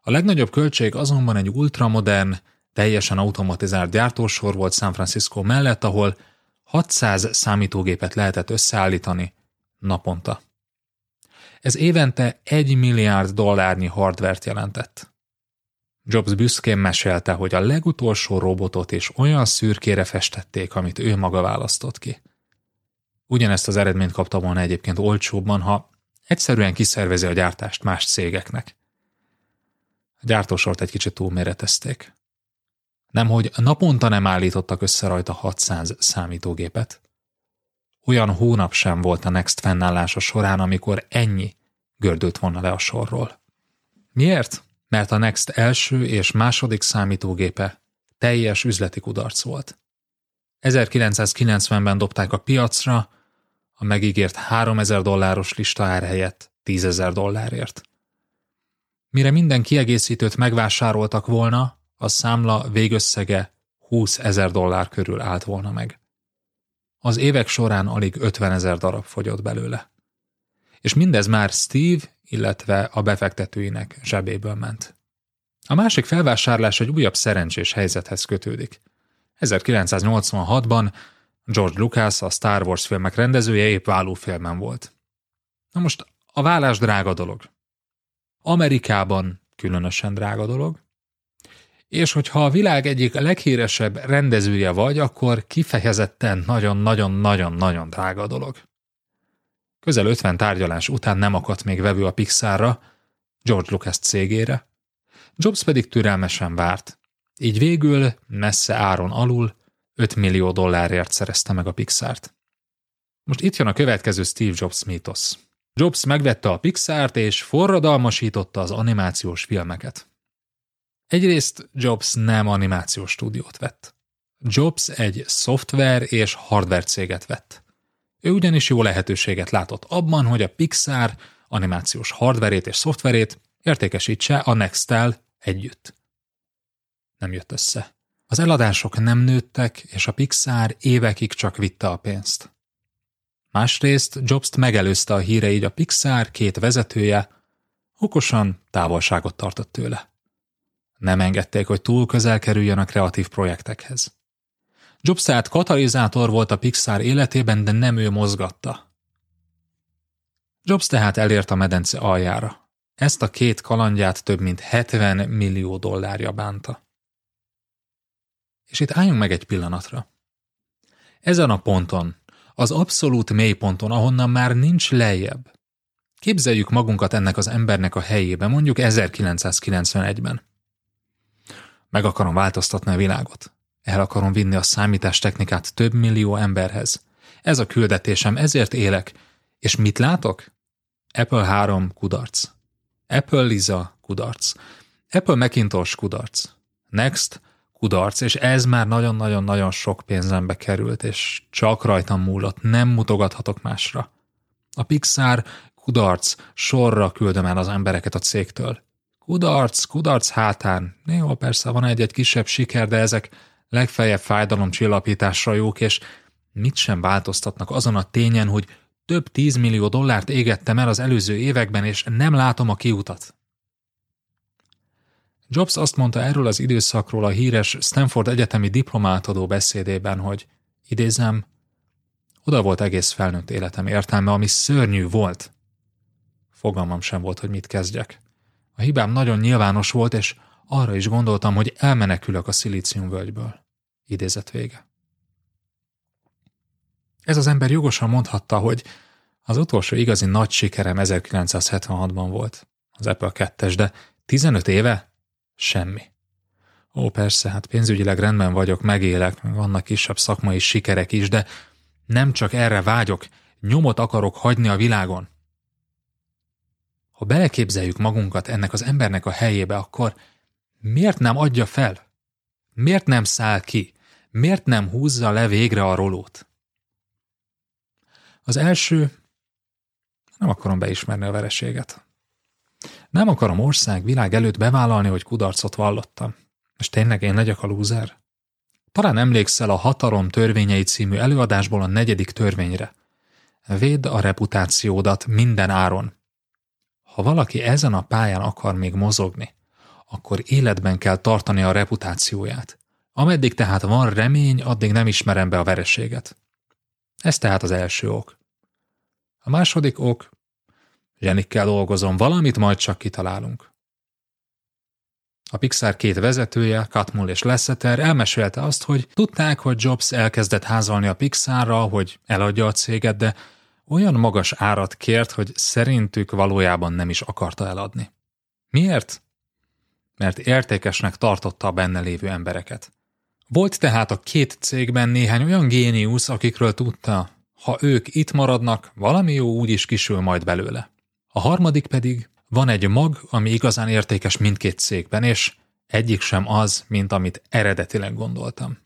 A legnagyobb költség azonban egy ultramodern, teljesen automatizált gyártósor volt San Francisco mellett, ahol 600 számítógépet lehetett összeállítani naponta. Ez évente egy milliárd dollárnyi hardvert jelentett. Jobs büszkén mesélte, hogy a legutolsó robotot is olyan szürkére festették, amit ő maga választott ki. Ugyanezt az eredményt kapta volna egyébként olcsóbban, ha egyszerűen kiszervezi a gyártást más cégeknek. A gyártósort egy kicsit túlméretezték. Nemhogy naponta nem állítottak össze rajta 600 számítógépet. Olyan hónap sem volt a Next fennállása során, amikor ennyi gördült volna le a sorról. Miért? Mert a Next első és második számítógépe teljes üzleti kudarc volt. 1990-ben dobták a piacra, a megígért 3000 dolláros lista ár helyett 10 ezer dollárért. Mire minden kiegészítőt megvásároltak volna, a számla végösszege 20 ezer dollár körül állt volna meg. Az évek során alig 50 ezer darab fogyott belőle. És mindez már Steve, illetve a befektetőinek zsebéből ment. A másik felvásárlás egy újabb szerencsés helyzethez kötődik. 1986-ban George Lucas, a Star Wars filmek rendezője épp vállófilmen volt. Na most a vállás drága dolog. Amerikában különösen drága dolog, és hogyha a világ egyik leghíresebb rendezője vagy, akkor kifejezetten nagyon-nagyon-nagyon-nagyon drága dolog. Közel 50 tárgyalás után nem akadt még vevő a Pixarra, George Lucas cégére, Jobs pedig türelmesen várt, így végül, messze áron alul, 5 millió dollárért szerezte meg a Pixart. Most itt jön a következő Steve Jobs mítosz. Jobs megvette a Pixart és forradalmasította az animációs filmeket. Egyrészt Jobs nem animációs stúdiót vett. Jobs egy szoftver és hardware céget vett. Ő ugyanis jó lehetőséget látott abban, hogy a Pixar animációs hardverét és szoftverét értékesítse a Nextel együtt. Nem jött össze. Az eladások nem nőttek, és a Pixar évekig csak vitte a pénzt. Másrészt Jobst megelőzte a híre, így a Pixar két vezetője okosan távolságot tartott tőle. Nem engedték, hogy túl közel kerüljön a kreatív projektekhez. Jobs tehát katalizátor volt a Pixar életében, de nem ő mozgatta. Jobs tehát elért a medence aljára. Ezt a két kalandját több mint 70 millió dollárja bánta. És itt álljunk meg egy pillanatra. Ezen a ponton, az abszolút mélyponton, ahonnan már nincs lejjebb. Képzeljük magunkat ennek az embernek a helyébe, mondjuk 1991-ben. Meg akarom változtatni a világot. El akarom vinni a számítástechnikát több millió emberhez. Ez a küldetésem, ezért élek. És mit látok? Apple 3 kudarc. Apple Lisa kudarc. Apple Macintosh kudarc. Next kudarc, és ez már nagyon-nagyon-nagyon sok pénzembe került, és csak rajtam múlott, nem mutogathatok másra. A Pixar kudarc, sorra küldöm el az embereket a cégtől. Kudarc, kudarc hátán. Néha persze van egy-egy kisebb siker, de ezek legfeljebb fájdalomcsillapításra jók, és mit sem változtatnak azon a tényen, hogy több tízmillió dollárt égettem el az előző években, és nem látom a kiutat. Jobs azt mondta erről az időszakról a híres Stanford egyetemi diplomátadó beszédében, hogy idézem, oda volt egész felnőtt életem értelme, ami szörnyű volt. Fogalmam sem volt, hogy mit kezdjek. A hibám nagyon nyilvános volt, és arra is gondoltam, hogy elmenekülök a völgyből. Idézet vége. Ez az ember jogosan mondhatta, hogy az utolsó igazi nagy sikerem 1976-ban volt, az Apple 2 de 15 éve Semmi. Ó, persze, hát pénzügyileg rendben vagyok, megélek, meg vannak kisebb szakmai sikerek is, de nem csak erre vágyok, nyomot akarok hagyni a világon. Ha beleképzeljük magunkat ennek az embernek a helyébe, akkor miért nem adja fel? Miért nem száll ki? Miért nem húzza le végre a rolót? Az első Nem akarom beismerni a vereséget. Nem akarom ország, világ előtt bevállalni, hogy kudarcot vallottam. És tényleg én legyek a lúzer? Talán emlékszel a Hatalom törvényei című előadásból a negyedik törvényre. Védd a reputációdat minden áron. Ha valaki ezen a pályán akar még mozogni, akkor életben kell tartani a reputációját. Ameddig tehát van remény, addig nem ismerem be a vereséget. Ez tehát az első ok. A második ok, zsenikkel dolgozom, valamit majd csak kitalálunk. A Pixar két vezetője, Katmull és Lasseter elmesélte azt, hogy tudták, hogy Jobs elkezdett házalni a Pixarra, hogy eladja a céget, de olyan magas árat kért, hogy szerintük valójában nem is akarta eladni. Miért? Mert értékesnek tartotta a benne lévő embereket. Volt tehát a két cégben néhány olyan géniusz, akikről tudta, ha ők itt maradnak, valami jó úgy is kisül majd belőle. A harmadik pedig, van egy mag, ami igazán értékes mindkét cégben, és egyik sem az, mint amit eredetileg gondoltam.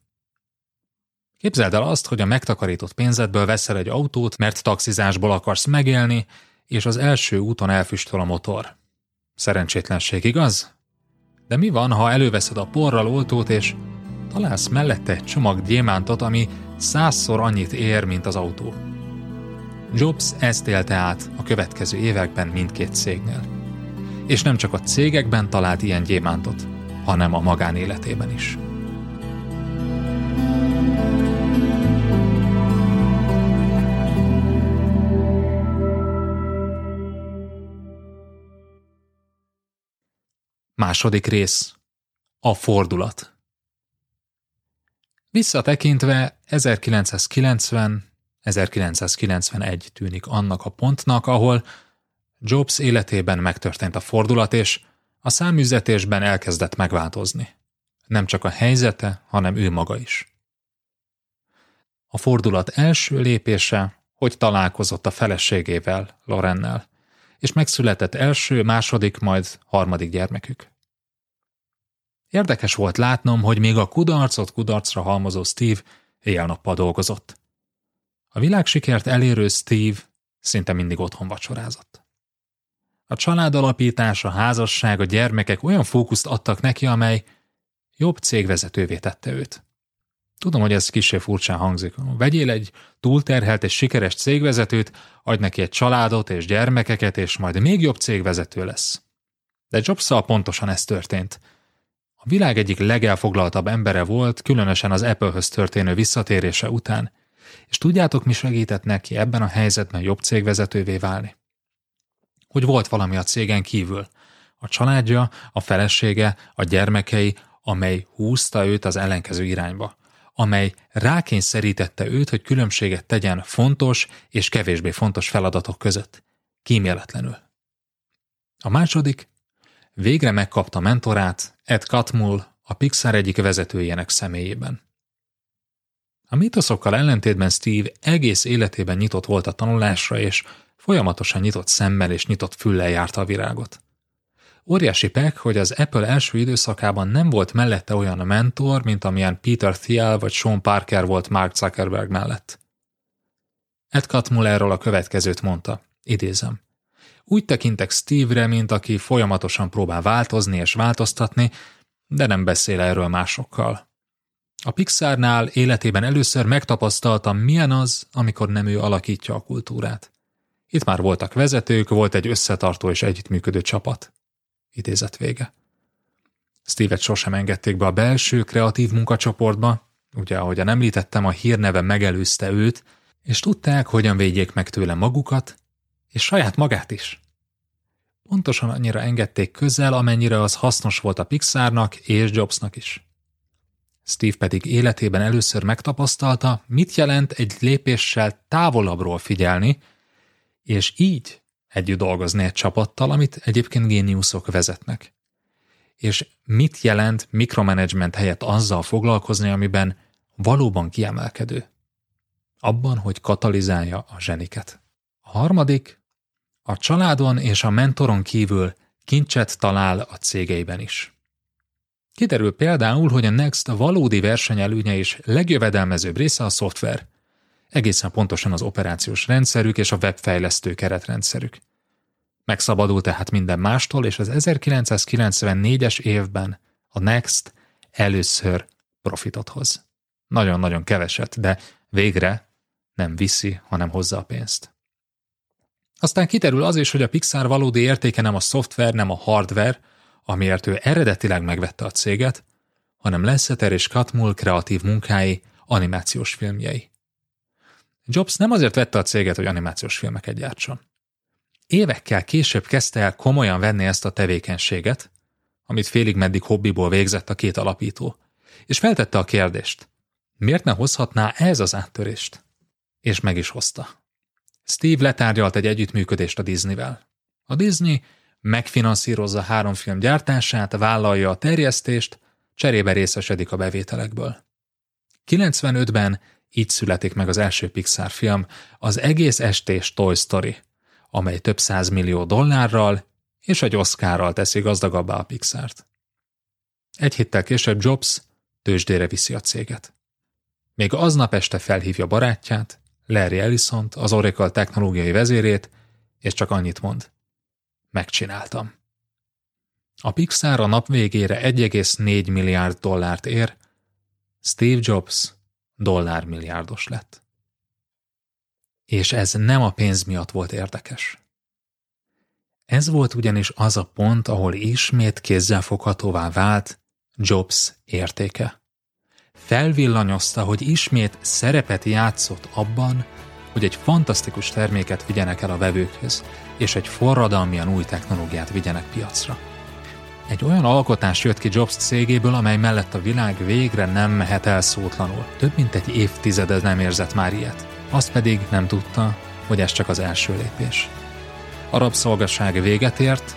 Képzeld el azt, hogy a megtakarított pénzedből veszel egy autót, mert taxizásból akarsz megélni, és az első úton elfüstöl a motor. Szerencsétlenség, igaz? De mi van, ha előveszed a porral oltót, és találsz mellette egy csomag gyémántot, ami százszor annyit ér, mint az autó? Jobs ezt élte át a következő években mindkét cégnél. És nem csak a cégekben talált ilyen gyémántot, hanem a magánéletében is. Második rész. A fordulat. Visszatekintve 1990-1991 tűnik annak a pontnak, ahol Jobs életében megtörtént a fordulat, és a számüzetésben elkezdett megváltozni. Nem csak a helyzete, hanem ő maga is. A fordulat első lépése, hogy találkozott a feleségével, Lorennel, és megszületett első, második, majd harmadik gyermekük. Érdekes volt látnom, hogy még a kudarcot kudarcra halmozó Steve éjjel-nappal dolgozott. A világsikert elérő Steve szinte mindig otthon vacsorázott. A családalapítás, a házasság, a gyermekek olyan fókuszt adtak neki, amely jobb cégvezetővé tette őt. Tudom, hogy ez kisé furcsán hangzik. Vegyél egy túlterhelt és sikeres cégvezetőt, adj neki egy családot és gyermekeket, és majd még jobb cégvezető lesz. De jobs pontosan ez történt. A világ egyik legelfoglaltabb embere volt, különösen az Apple-höz történő visszatérése után. És tudjátok, mi segített neki ebben a helyzetben jobb cégvezetővé válni? Hogy volt valami a cégen kívül. A családja, a felesége, a gyermekei, amely húzta őt az ellenkező irányba amely rákényszerítette őt, hogy különbséget tegyen fontos és kevésbé fontos feladatok között. Kíméletlenül. A második, végre megkapta mentorát, Ed Catmull, a Pixar egyik vezetőjének személyében. A mitoszokkal ellentétben Steve egész életében nyitott volt a tanulásra, és folyamatosan nyitott szemmel és nyitott füllel járta a virágot. Óriási pek, hogy az Apple első időszakában nem volt mellette olyan mentor, mint amilyen Peter Thiel vagy Sean Parker volt Mark Zuckerberg mellett. Ed Catmull erről a következőt mondta, idézem. Úgy tekintek Steve-re, mint aki folyamatosan próbál változni és változtatni, de nem beszél erről másokkal. A Pixarnál életében először megtapasztaltam, milyen az, amikor nem ő alakítja a kultúrát. Itt már voltak vezetők, volt egy összetartó és együttműködő csapat. Idézet vége. Steve-et sosem engedték be a belső kreatív munkacsoportba, ugye ahogyan említettem, a hírneve megelőzte őt, és tudták, hogyan védjék meg tőle magukat, és saját magát is. Pontosan annyira engedték közel, amennyire az hasznos volt a Pixarnak és Jobsnak is. Steve pedig életében először megtapasztalta, mit jelent egy lépéssel távolabbról figyelni, és így együtt dolgozni egy csapattal, amit egyébként géniuszok vezetnek. És mit jelent mikromanagement helyett azzal foglalkozni, amiben valóban kiemelkedő? Abban, hogy katalizálja a zseniket. A harmadik, a családon és a mentoron kívül kincset talál a cégeiben is. Kiderül például, hogy a Next valódi versenyelőnye és legjövedelmezőbb része a szoftver, egészen pontosan az operációs rendszerük és a webfejlesztő keretrendszerük. Megszabadult tehát minden mástól, és az 1994-es évben a Next először profitot hoz. Nagyon-nagyon keveset, de végre nem viszi, hanem hozza a pénzt. Aztán kiterül az is, hogy a Pixar valódi értéke nem a szoftver, nem a hardware, amiért ő eredetileg megvette a céget, hanem Lasseter és Katmull kreatív munkái, animációs filmjei. Jobs nem azért vette a céget, hogy animációs filmeket gyártson. Évekkel később kezdte el komolyan venni ezt a tevékenységet, amit félig meddig hobbiból végzett a két alapító, és feltette a kérdést, miért ne hozhatná ez az áttörést? És meg is hozta. Steve letárgyalt egy együttműködést a Disneyvel. A Disney megfinanszírozza három film gyártását, vállalja a terjesztést, cserébe részesedik a bevételekből. 95-ben így születik meg az első Pixar film, az egész estés Toy Story, amely több millió dollárral és egy Oscarral teszi gazdagabbá a Pixart. Egy héttel később Jobs tőzsdére viszi a céget. Még aznap este felhívja barátját, Larry ellison az Oracle technológiai vezérét, és csak annyit mond. Megcsináltam. A Pixar a nap végére 1,4 milliárd dollárt ér, Steve Jobs dollármilliárdos lett. És ez nem a pénz miatt volt érdekes. Ez volt ugyanis az a pont, ahol ismét kézzelfoghatóvá vált Jobs értéke. Felvillanyozta, hogy ismét szerepet játszott abban, hogy egy fantasztikus terméket vigyenek el a vevőkhöz, és egy forradalmian új technológiát vigyenek piacra. Egy olyan alkotás jött ki Jobs cégéből, amely mellett a világ végre nem mehet el szótlanul. Több mint egy évtizedet nem érzett már ilyet. Azt pedig nem tudta, hogy ez csak az első lépés. A rabszolgaság véget ért,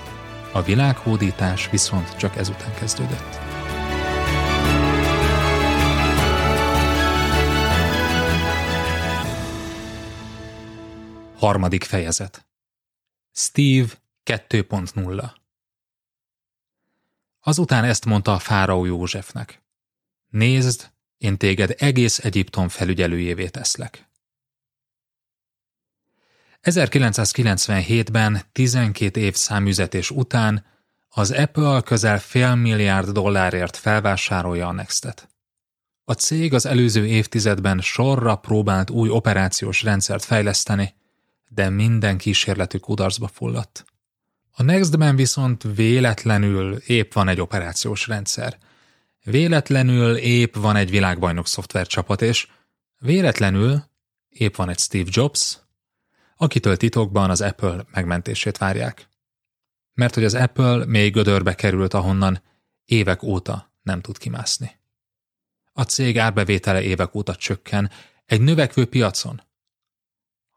a világhódítás viszont csak ezután kezdődött. Harmadik fejezet Steve 2.0 Azután ezt mondta a fáraó Józsefnek. Nézd, én téged egész Egyiptom felügyelőjévé teszlek. 1997-ben, 12 év számüzetés után az Apple közel fél milliárd dollárért felvásárolja a Nextet. A cég az előző évtizedben sorra próbált új operációs rendszert fejleszteni, de minden kísérletük kudarcba fulladt. A Nextben viszont véletlenül épp van egy operációs rendszer. Véletlenül épp van egy világbajnok szoftvercsapat, és véletlenül épp van egy Steve Jobs, akitől titokban az Apple megmentését várják. Mert hogy az Apple még gödörbe került, ahonnan évek óta nem tud kimászni. A cég árbevétele évek óta csökken, egy növekvő piacon,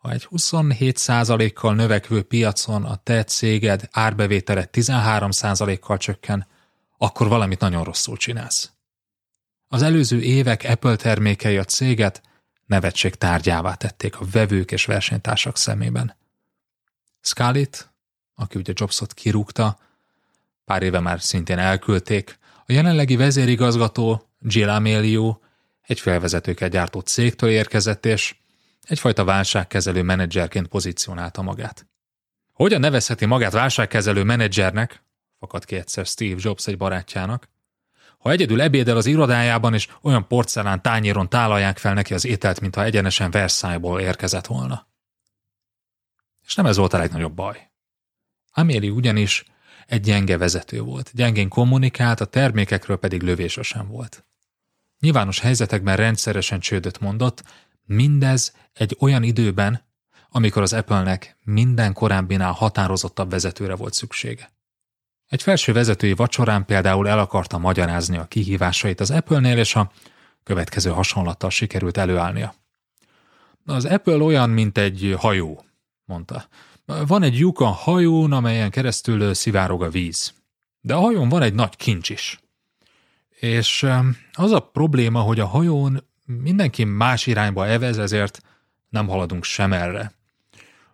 ha egy 27%-kal növekvő piacon a te céged árbevétele 13%-kal csökken, akkor valamit nagyon rosszul csinálsz. Az előző évek Apple termékei a céget nevetség tárgyává tették a vevők és versenytársak szemében. Scarlett, aki ugye Jobsot kirúgta, pár éve már szintén elküldték, a jelenlegi vezérigazgató Jill Amelio egy felvezetőket gyártó cégtől érkezett, és Egyfajta válságkezelő menedzserként pozícionálta magát. Hogyan nevezheti magát válságkezelő menedzsernek, fakad ki egyszer Steve Jobs egy barátjának, ha egyedül ebédel az irodájában, és olyan porcelán tányéron tálalják fel neki az ételt, mintha egyenesen Versailles-ból érkezett volna. És nem ez volt a legnagyobb baj. Améli ugyanis egy gyenge vezető volt, gyengén kommunikált, a termékekről pedig lövése volt. Nyilvános helyzetekben rendszeresen csődöt mondott, Mindez egy olyan időben, amikor az Apple-nek minden korábbinál határozottabb vezetőre volt szüksége. Egy felső vezetői vacsorán például el akarta magyarázni a kihívásait az Apple-nél, és a következő hasonlattal sikerült előállnia. Az Apple olyan, mint egy hajó, mondta. Van egy lyuk a hajón, amelyen keresztül szivárog a víz. De a hajón van egy nagy kincs is. És az a probléma, hogy a hajón mindenki más irányba evez, ezért nem haladunk sem erre.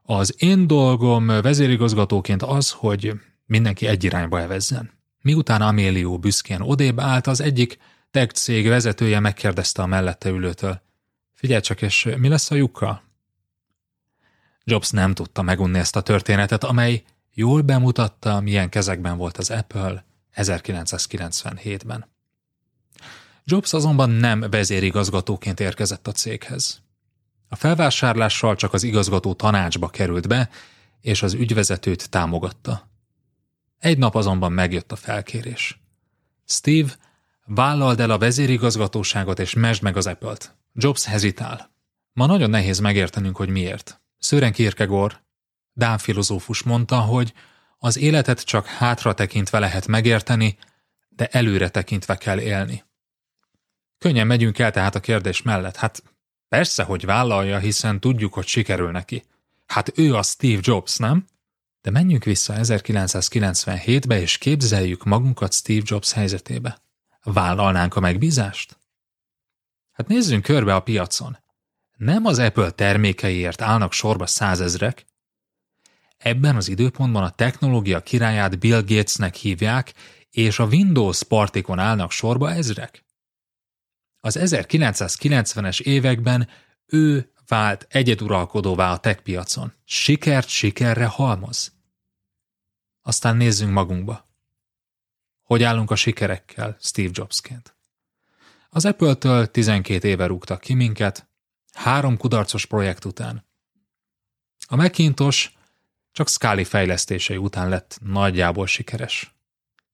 Az én dolgom vezérigazgatóként az, hogy mindenki egy irányba evezzen. Miután Amélió büszkén odébb állt, az egyik tech cég vezetője megkérdezte a mellette ülőtől. Figyelj csak, és mi lesz a lyukkal? Jobs nem tudta megunni ezt a történetet, amely jól bemutatta, milyen kezekben volt az Apple 1997-ben. Jobs azonban nem vezérigazgatóként érkezett a céghez. A felvásárlással csak az igazgató tanácsba került be, és az ügyvezetőt támogatta. Egy nap azonban megjött a felkérés. Steve, vállald el a vezérigazgatóságot és mesd meg az Apple-t. Jobs hezitál. Ma nagyon nehéz megértenünk, hogy miért. Sören Kierkegaard, Dán filozófus mondta, hogy az életet csak hátra tekintve lehet megérteni, de előre tekintve kell élni. Könnyen megyünk el tehát a kérdés mellett. Hát persze, hogy vállalja, hiszen tudjuk, hogy sikerül neki. Hát ő a Steve Jobs, nem? De menjünk vissza 1997-be, és képzeljük magunkat Steve Jobs helyzetébe. Vállalnánk a megbízást? Hát nézzünk körbe a piacon. Nem az Apple termékeiért állnak sorba százezrek. Ebben az időpontban a technológia királyát Bill Gatesnek hívják, és a Windows partikon állnak sorba ezrek. Az 1990-es években ő vált egyeduralkodóvá a tech piacon. Sikert sikerre halmoz. Aztán nézzünk magunkba. Hogy állunk a sikerekkel Steve Jobsként? Az Apple-től 12 éve rúgtak ki minket, három kudarcos projekt után. A Macintosh csak Scali fejlesztései után lett nagyjából sikeres.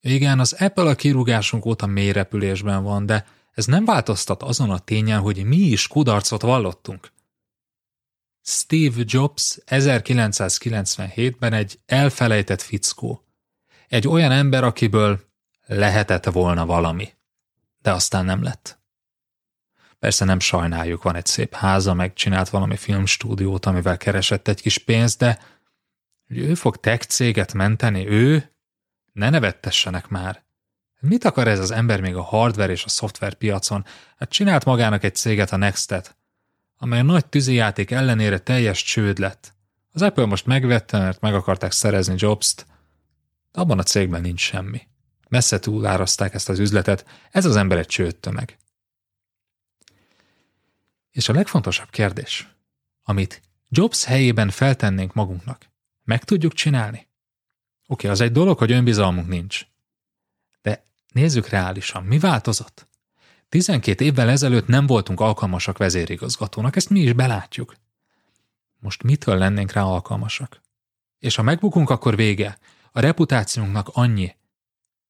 Igen, az Apple a kirúgásunk óta mély repülésben van, de ez nem változtat azon a tényen, hogy mi is kudarcot vallottunk. Steve Jobs 1997-ben egy elfelejtett fickó. Egy olyan ember, akiből lehetett volna valami. De aztán nem lett. Persze nem sajnáljuk, van egy szép háza, megcsinált valami filmstúdiót, amivel keresett egy kis pénzt, de ő fog tech céget menteni, ő? Ne nevettessenek már. Mit akar ez az ember még a hardware és a szoftver piacon? Hát csinált magának egy céget, a Nextet, amely a nagy tűzijáték ellenére teljes csőd lett. Az Apple most megvette, mert meg akarták szerezni Jobs-t, de abban a cégben nincs semmi. Messze túlárazták ezt az üzletet, ez az ember egy csődtömeg. És a legfontosabb kérdés, amit Jobs helyében feltennénk magunknak, meg tudjuk csinálni? Oké, okay, az egy dolog, hogy önbizalmunk nincs. Nézzük reálisan, mi változott? 12 évvel ezelőtt nem voltunk alkalmasak vezérigazgatónak, ezt mi is belátjuk. Most mitől lennénk rá alkalmasak? És ha megbukunk, akkor vége. A reputációnknak annyi,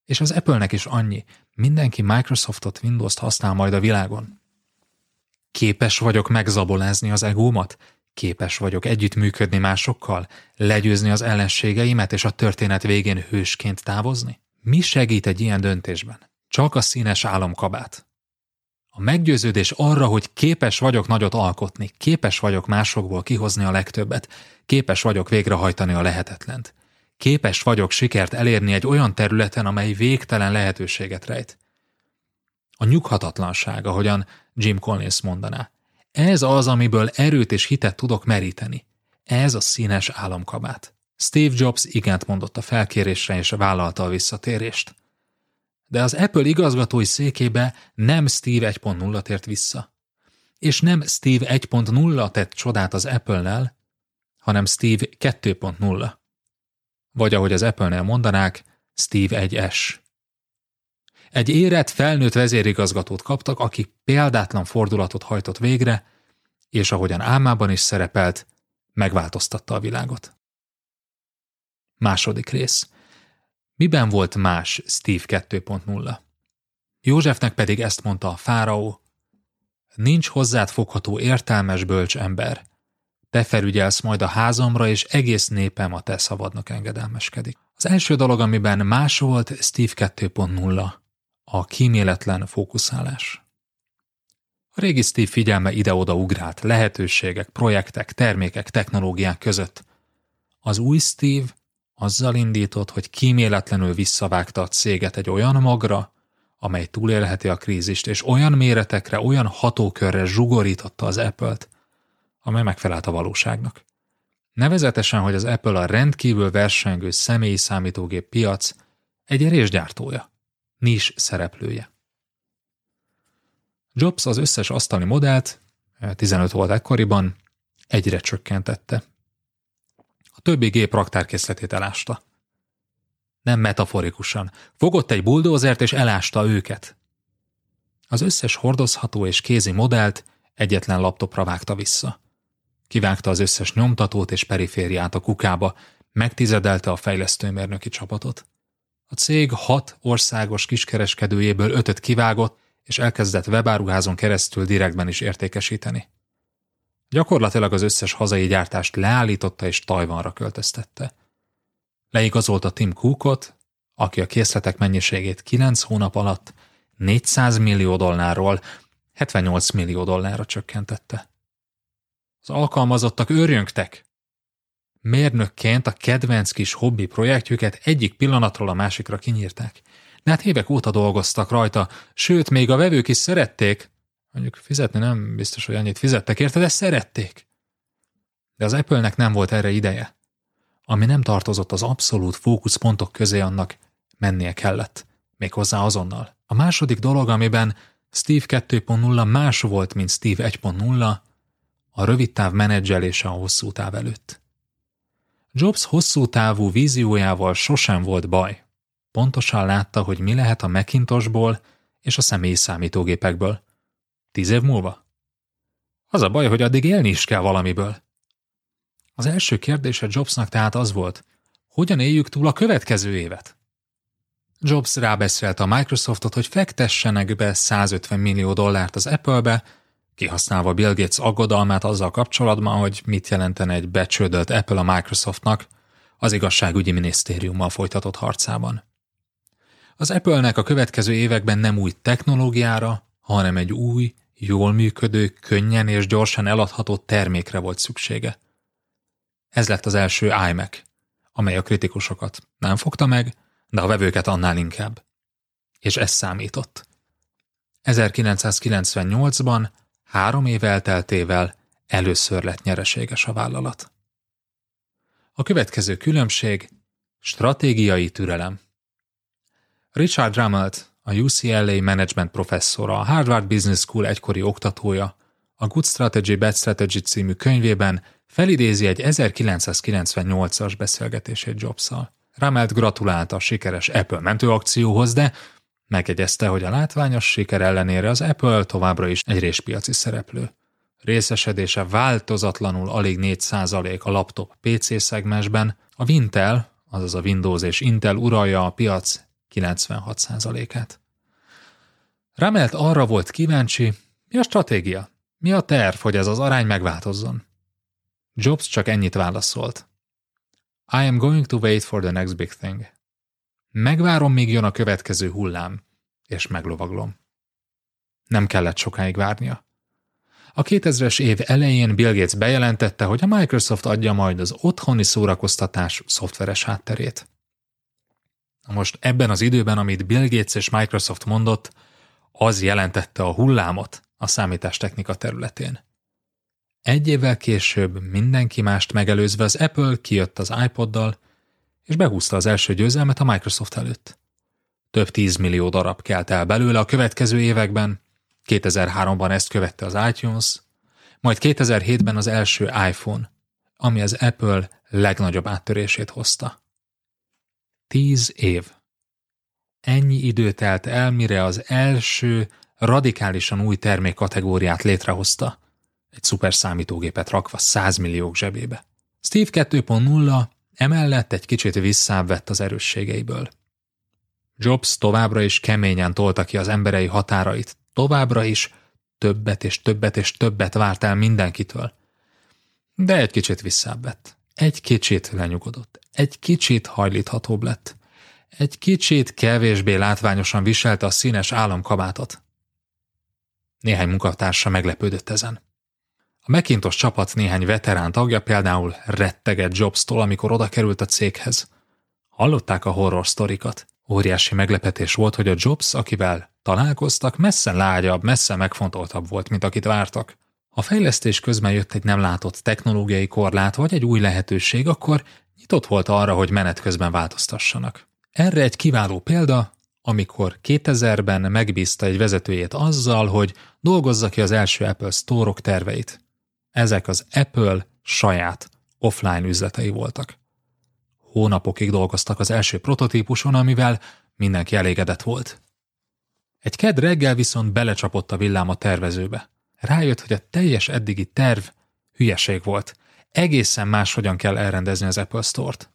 és az Apple-nek is annyi. Mindenki Microsoftot, Windows-t használ majd a világon. Képes vagyok megzabolázni az egómat? Képes vagyok együttműködni másokkal? Legyőzni az ellenségeimet és a történet végén hősként távozni? Mi segít egy ilyen döntésben? Csak a színes álomkabát. A meggyőződés arra, hogy képes vagyok nagyot alkotni, képes vagyok másokból kihozni a legtöbbet, képes vagyok végrehajtani a lehetetlent. Képes vagyok sikert elérni egy olyan területen, amely végtelen lehetőséget rejt. A nyughatatlanság, ahogyan Jim Collins mondaná. Ez az, amiből erőt és hitet tudok meríteni. Ez a színes álomkabát. Steve Jobs igent mondott a felkérésre és vállalta a visszatérést. De az Apple igazgatói székébe nem Steve 1.0 tért vissza. És nem Steve 1.0 tett csodát az Apple-nel, hanem Steve 2.0. Vagy ahogy az Apple-nél mondanák, Steve 1S. Egy érett, felnőtt vezérigazgatót kaptak, aki példátlan fordulatot hajtott végre, és ahogyan álmában is szerepelt, megváltoztatta a világot. Második rész. Miben volt más Steve 2.0? Józsefnek pedig ezt mondta a fáraó, nincs hozzád fogható értelmes bölcs ember. Te felügyelsz majd a házamra, és egész népem a te szabadnak engedelmeskedik. Az első dolog, amiben más volt Steve 2.0, a kíméletlen fókuszálás. A régi Steve figyelme ide-oda ugrált lehetőségek, projektek, termékek, technológiák között. Az új Steve azzal indított, hogy kíméletlenül visszavágta a céget egy olyan magra, amely túlélheti a krízist, és olyan méretekre, olyan hatókörre zsugorította az Apple-t, amely megfelelt a valóságnak. Nevezetesen, hogy az Apple a rendkívül versengő személyi számítógép piac egy erésgyártója nis szereplője. Jobs az összes asztali modellt, 15 volt ekkoriban, egyre csökkentette. Többi gép raktárkészletét elásta. Nem metaforikusan. Fogott egy buldózert és elásta őket. Az összes hordozható és kézi modellt egyetlen laptopra vágta vissza. Kivágta az összes nyomtatót és perifériát a kukába, megtizedelte a fejlesztőmérnöki csapatot. A cég hat országos kiskereskedőjéből ötöt kivágott, és elkezdett webáruházon keresztül direktben is értékesíteni. Gyakorlatilag az összes hazai gyártást leállította és Tajvanra költöztette. Leigazolta Tim Cookot, aki a készletek mennyiségét 9 hónap alatt 400 millió dollárról 78 millió dollárra csökkentette. Az alkalmazottak őrjöngtek. Mérnökként a kedvenc kis hobbi projektjüket egyik pillanatról a másikra kinyírták. De hát évek óta dolgoztak rajta, sőt, még a vevők is szerették. Mondjuk fizetni nem biztos, hogy annyit fizettek érte, de szerették. De az Apple-nek nem volt erre ideje. Ami nem tartozott az abszolút fókuszpontok közé annak, mennie kellett. Méghozzá azonnal. A második dolog, amiben Steve 2.0 más volt, mint Steve 1.0, a rövid táv menedzselése a hosszú táv előtt. Jobs hosszú távú víziójával sosem volt baj. Pontosan látta, hogy mi lehet a Macintosból és a személyi számítógépekből. Tíz év múlva? Az a baj, hogy addig élni is kell valamiből. Az első kérdése Jobsnak tehát az volt, hogyan éljük túl a következő évet? Jobs rábeszélte a Microsoftot, hogy fektessenek be 150 millió dollárt az Apple-be, kihasználva Bill Gates aggodalmát azzal kapcsolatban, hogy mit jelentene egy becsődölt Apple a Microsoftnak az igazságügyi minisztériummal folytatott harcában. Az Apple-nek a következő években nem új technológiára, hanem egy új, jól működő, könnyen és gyorsan eladható termékre volt szüksége. Ez lett az első iMac, amely a kritikusokat nem fogta meg, de a vevőket annál inkább. És ez számított. 1998-ban, három év elteltével először lett nyereséges a vállalat. A következő különbség stratégiai türelem. Richard Rummelt, a UCLA Management professzora, a Harvard Business School egykori oktatója, a Good Strategy, Bad Strategy című könyvében felidézi egy 1998-as beszélgetését Jobs-szal. Ramelt gratulált a sikeres Apple mentőakcióhoz, de megjegyezte, hogy a látványos siker ellenére az Apple továbbra is egy réspiaci szereplő. Részesedése változatlanul alig 4% a laptop PC szegmensben, a Intel, azaz a Windows és Intel uralja a piac 96%-át. Ramelt arra volt kíváncsi, mi a stratégia, mi a terv, hogy ez az arány megváltozzon. Jobs csak ennyit válaszolt. I am going to wait for the next big thing. Megvárom, míg jön a következő hullám, és meglovaglom. Nem kellett sokáig várnia. A 2000-es év elején Bill Gates bejelentette, hogy a Microsoft adja majd az otthoni szórakoztatás szoftveres hátterét. Most ebben az időben, amit Bill Gates és Microsoft mondott, az jelentette a hullámot a számítástechnika területén. Egy évvel később mindenki mást megelőzve az Apple kijött az iPoddal, és behúzta az első győzelmet a Microsoft előtt. Több tízmillió darab kelt el belőle a következő években, 2003-ban ezt követte az iTunes, majd 2007-ben az első iPhone, ami az Apple legnagyobb áttörését hozta. Tíz év. Ennyi idő telt el, mire az első, radikálisan új termékkategóriát létrehozta, egy szuper számítógépet rakva 100 milliók zsebébe. Steve 2.0 emellett egy kicsit visszább az erősségeiből. Jobs továbbra is keményen tolta ki az emberei határait, továbbra is többet és többet és többet várt el mindenkitől. De egy kicsit visszább. Egy kicsit lenyugodott. Egy kicsit hajlíthatóbb lett. Egy kicsit kevésbé látványosan viselte a színes államkabátot. Néhány munkatársa meglepődött ezen. A Macintosh csapat néhány veterán tagja például retteget Jobs-tól, amikor oda került a céghez. Hallották a horror sztorikat. Óriási meglepetés volt, hogy a Jobs, akivel találkoztak, messze lágyabb, messze megfontoltabb volt, mint akit vártak. Ha fejlesztés közben jött egy nem látott technológiai korlát vagy egy új lehetőség, akkor nyitott volt arra, hogy menet közben változtassanak. Erre egy kiváló példa amikor 2000-ben megbízta egy vezetőjét azzal, hogy dolgozza ki az első Apple Store-ok terveit. Ezek az Apple saját offline üzletei voltak. Hónapokig dolgoztak az első prototípuson, amivel mindenki elégedett volt. Egy ked reggel viszont belecsapott a villám a tervezőbe. Rájött, hogy a teljes eddigi terv hülyeség volt. Egészen máshogyan kell elrendezni az Apple Store-t.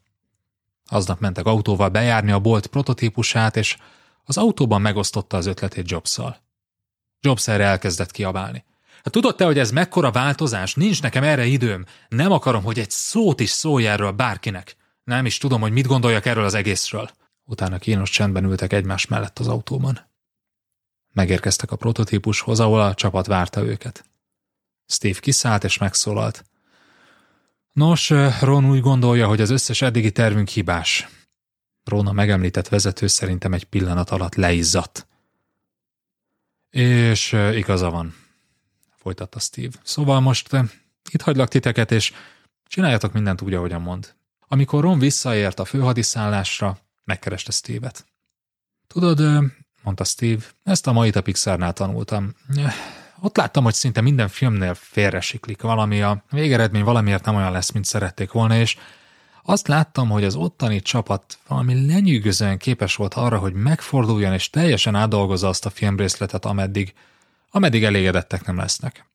Aznap mentek autóval bejárni a bolt prototípusát, és az autóban megosztotta az ötletét Jobs-szal. Jobs erre elkezdett kiabálni. Hát tudod te, hogy ez mekkora változás? Nincs nekem erre időm. Nem akarom, hogy egy szót is szólj erről bárkinek. Nem is tudom, hogy mit gondoljak erről az egészről. Utána kínos csendben ültek egymás mellett az autóban. Megérkeztek a prototípushoz, ahol a csapat várta őket. Steve kiszállt és megszólalt. Nos, Ron úgy gondolja, hogy az összes eddigi tervünk hibás. Ron a megemlített vezető szerintem egy pillanat alatt leizzadt. És igaza van, folytatta Steve. Szóval most itt hagylak titeket, és csináljatok mindent úgy, ahogyan mond. Amikor Ron visszaért a főhadiszállásra, megkereste Steve-et. Tudod, mondta Steve, ezt a mai a Pixarnál tanultam. Ott láttam, hogy szinte minden filmnél félresiklik valami, a végeredmény valamiért nem olyan lesz, mint szerették volna, és azt láttam, hogy az ottani csapat valami lenyűgözően képes volt arra, hogy megforduljon és teljesen átdolgozza azt a filmrészletet, ameddig, ameddig elégedettek nem lesznek.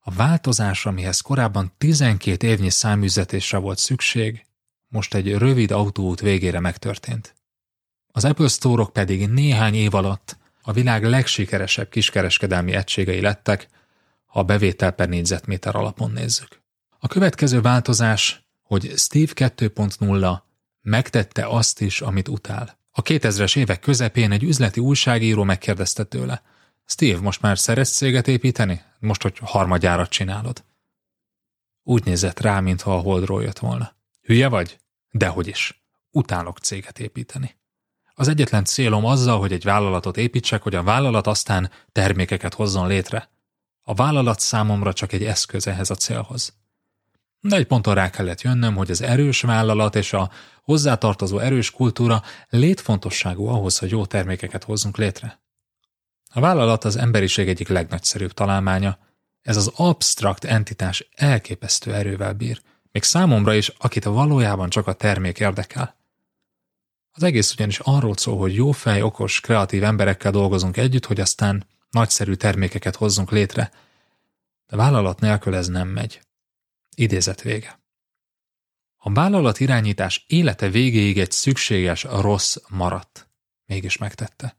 A változás, amihez korábban 12 évnyi száműzetésre volt szükség, most egy rövid autóút végére megtörtént. Az Apple store -ok pedig néhány év alatt a világ legsikeresebb kiskereskedelmi egységei lettek, ha a bevétel per négyzetméter alapon nézzük. A következő változás, hogy Steve 2.0 megtette azt is, amit utál. A 2000-es évek közepén egy üzleti újságíró megkérdezte tőle. Steve, most már szeretsz céget építeni? Most, hogy harmadjárat csinálod. Úgy nézett rá, mintha a holdról jött volna. Hülye vagy? Dehogy is. Utálok céget építeni. Az egyetlen célom azzal, hogy egy vállalatot építsek, hogy a vállalat aztán termékeket hozzon létre. A vállalat számomra csak egy eszköz ehhez a célhoz. De egy ponton rá kellett jönnöm, hogy az erős vállalat és a hozzátartozó erős kultúra létfontosságú ahhoz, hogy jó termékeket hozzunk létre. A vállalat az emberiség egyik legnagyszerűbb találmánya. Ez az absztrakt entitás elképesztő erővel bír, még számomra is, akit valójában csak a termék érdekel. Az egész ugyanis arról szól, hogy jó fej, okos, kreatív emberekkel dolgozunk együtt, hogy aztán nagyszerű termékeket hozzunk létre. De vállalat nélkül ez nem megy. Idézet vége. A vállalat irányítás élete végéig egy szükséges rossz maradt. Mégis megtette.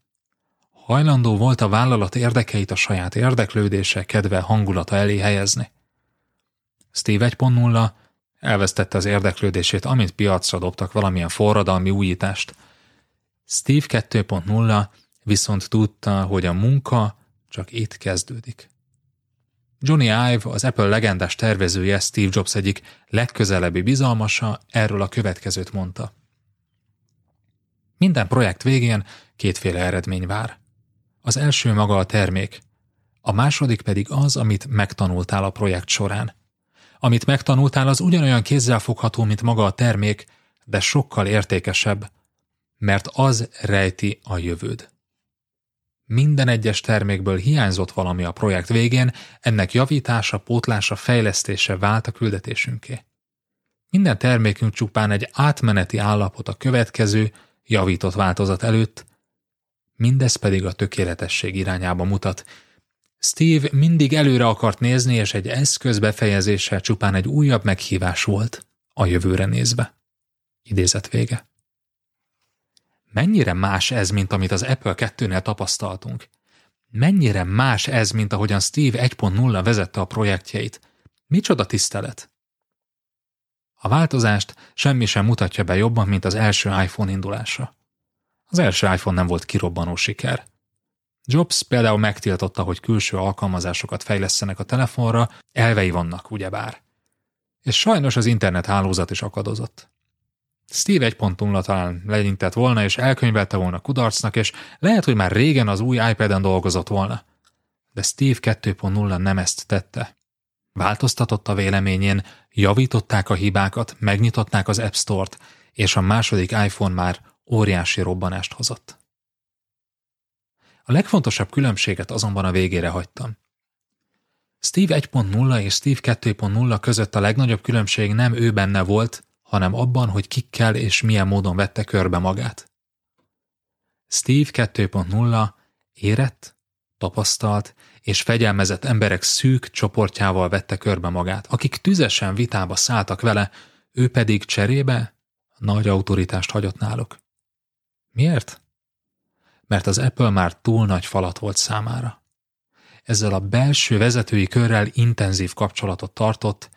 Hajlandó volt a vállalat érdekeit a saját érdeklődése, kedve, hangulata elé helyezni. Steve 1.0 Elvesztette az érdeklődését, amint piacra dobtak valamilyen forradalmi újítást. Steve 2.0 viszont tudta, hogy a munka csak itt kezdődik. Johnny Ive, az Apple legendás tervezője, Steve Jobs egyik legközelebbi bizalmasa erről a következőt mondta. Minden projekt végén kétféle eredmény vár. Az első maga a termék, a második pedig az, amit megtanultál a projekt során. Amit megtanultál, az ugyanolyan kézzelfogható, mint maga a termék, de sokkal értékesebb, mert az rejti a jövőd. Minden egyes termékből hiányzott valami a projekt végén, ennek javítása, pótlása, fejlesztése vált a küldetésünké. Minden termékünk csupán egy átmeneti állapot a következő, javított változat előtt, mindez pedig a tökéletesség irányába mutat, Steve mindig előre akart nézni, és egy eszköz befejezése csupán egy újabb meghívás volt a jövőre nézve. Idézet vége. Mennyire más ez, mint amit az Apple 2-nél tapasztaltunk? Mennyire más ez, mint ahogyan Steve 1.0 vezette a projektjeit? Micsoda tisztelet! A változást semmi sem mutatja be jobban, mint az első iPhone indulása. Az első iPhone nem volt kirobbanó siker. Jobs például megtiltotta, hogy külső alkalmazásokat fejlesztenek a telefonra, elvei vannak, ugyebár. És sajnos az internet hálózat is akadozott. Steve 1.0 talán legyintett volna, és elkönyvelte volna kudarcnak, és lehet, hogy már régen az új iPad-en dolgozott volna. De Steve 2.0 nem ezt tette. Változtatott a véleményén, javították a hibákat, megnyitották az App Store-t, és a második iPhone már óriási robbanást hozott. A legfontosabb különbséget azonban a végére hagytam. Steve 1.0 és Steve 2.0 között a legnagyobb különbség nem ő benne volt, hanem abban, hogy kikkel és milyen módon vette körbe magát. Steve 2.0 érett, tapasztalt és fegyelmezett emberek szűk csoportjával vette körbe magát, akik tüzesen vitába szálltak vele, ő pedig cserébe nagy autoritást hagyott náluk. Miért? Mert az Apple már túl nagy falat volt számára. Ezzel a belső vezetői körrel intenzív kapcsolatot tartott,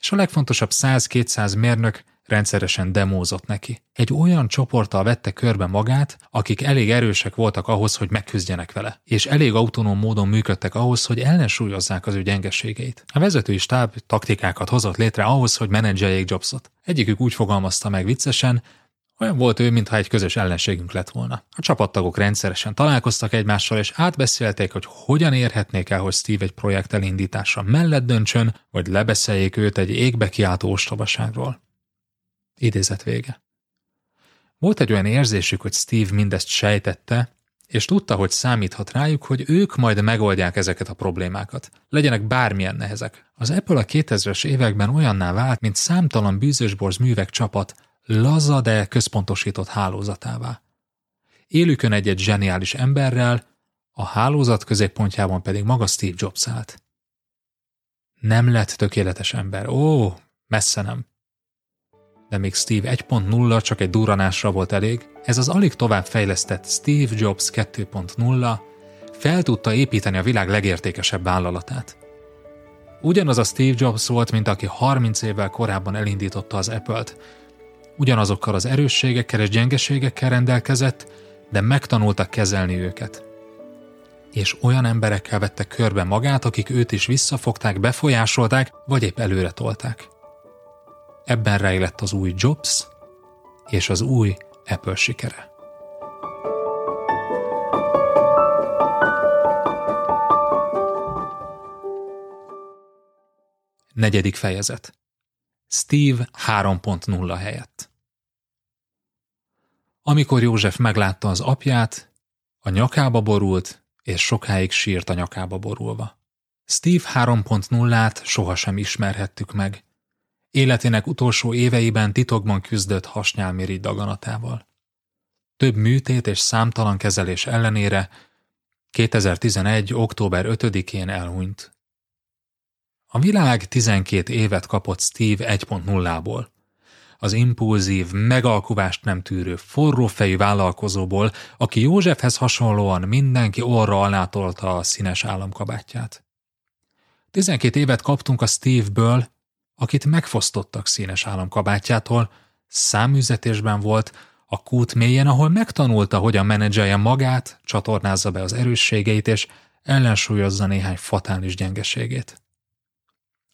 és a legfontosabb 100-200 mérnök rendszeresen demózott neki. Egy olyan csoporttal vette körbe magát, akik elég erősek voltak ahhoz, hogy megküzdjenek vele, és elég autonóm módon működtek ahhoz, hogy ellensúlyozzák az ő gyengeségeit. A vezetői stáb taktikákat hozott létre ahhoz, hogy menedzseljék Jobsot. Egyikük úgy fogalmazta meg viccesen, olyan volt ő, mintha egy közös ellenségünk lett volna. A csapattagok rendszeresen találkoztak egymással, és átbeszélték, hogy hogyan érhetnék el, hogy Steve egy projekt elindítása mellett döntsön, vagy lebeszéljék őt egy égbe kiáltó ostobaságról. Idézet vége. Volt egy olyan érzésük, hogy Steve mindezt sejtette, és tudta, hogy számíthat rájuk, hogy ők majd megoldják ezeket a problémákat, legyenek bármilyen nehezek. Az Apple a 2000-es években olyanná vált, mint számtalan bűzösborz művek csapat, laza, de központosított hálózatává. Élükön egy-egy zseniális emberrel, a hálózat középpontjában pedig maga Steve Jobs állt. Nem lett tökéletes ember, ó, messze nem de még Steve 1.0 csak egy duranásra volt elég, ez az alig tovább fejlesztett Steve Jobs 2.0 fel tudta építeni a világ legértékesebb vállalatát. Ugyanaz a Steve Jobs volt, mint aki 30 évvel korábban elindította az Apple-t. Ugyanazokkal az erősségekkel és gyengeségekkel rendelkezett, de megtanulta kezelni őket. És olyan emberekkel vette körbe magát, akik őt is visszafogták, befolyásolták, vagy épp előre tolták. Ebben rejlett az új Jobs és az új Apple sikere. Negyedik fejezet. Steve 3.0 helyett. Amikor József meglátta az apját, a nyakába borult, és sokáig sírt a nyakába borulva. Steve 3.0-át sohasem ismerhettük meg, Életének utolsó éveiben titokban küzdött hasnyálmirigy daganatával. Több műtét és számtalan kezelés ellenére 2011. október 5-én elhunyt. A világ 12 évet kapott Steve 1.0-ból. Az impulzív, megalkuvást nem tűrő, forrófejű vállalkozóból, aki Józsefhez hasonlóan mindenki orra alá tolta a színes államkabátját. 12 évet kaptunk a Steve-ből, akit megfosztottak színes államkabátjától, száműzetésben volt, a kút mélyen, ahol megtanulta, hogyan menedzselje magát, csatornázza be az erősségeit, és ellensúlyozza néhány fatális gyengeségét.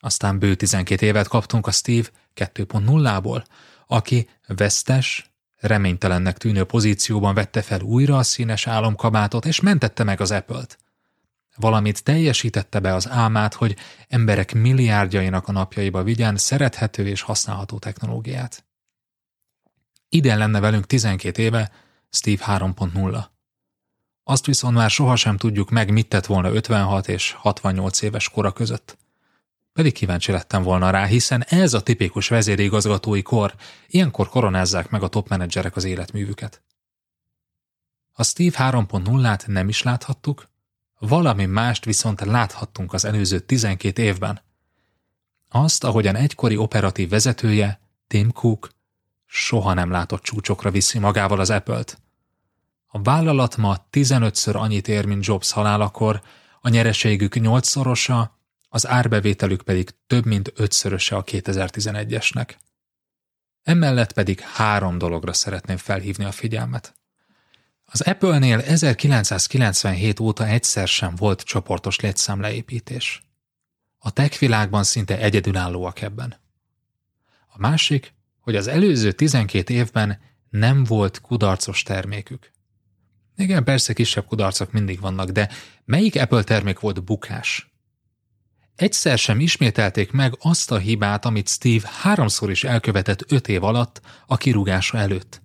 Aztán bő 12 évet kaptunk a Steve 2.0-ból, aki vesztes, reménytelennek tűnő pozícióban vette fel újra a színes álomkabátot, és mentette meg az Apple-t valamit teljesítette be az álmát, hogy emberek milliárdjainak a napjaiba vigyen szerethető és használható technológiát. Ide lenne velünk 12 éve Steve 3.0. Azt viszont már sohasem tudjuk meg, mit tett volna 56 és 68 éves kora között. Pedig kíváncsi lettem volna rá, hiszen ez a tipikus vezérigazgatói kor, ilyenkor koronázzák meg a top menedzserek az életművüket. A Steve 3.0-át nem is láthattuk, valami mást viszont láthattunk az előző 12 évben. Azt, ahogyan egykori operatív vezetője, Tim Cook, soha nem látott csúcsokra viszi magával az Apple-t. A vállalat ma 15-ször annyit ér, mint Jobs halálakor, a nyereségük 8-szorosa, az árbevételük pedig több mint ötszöröse a 2011-esnek. Emellett pedig három dologra szeretném felhívni a figyelmet. Az Apple-nél 1997 óta egyszer sem volt csoportos létszámleépítés. A tech világban szinte egyedülállóak ebben. A másik, hogy az előző 12 évben nem volt kudarcos termékük. Igen, persze kisebb kudarcok mindig vannak, de melyik Apple termék volt bukás? Egyszer sem ismételték meg azt a hibát, amit Steve háromszor is elkövetett öt év alatt a kirúgása előtt.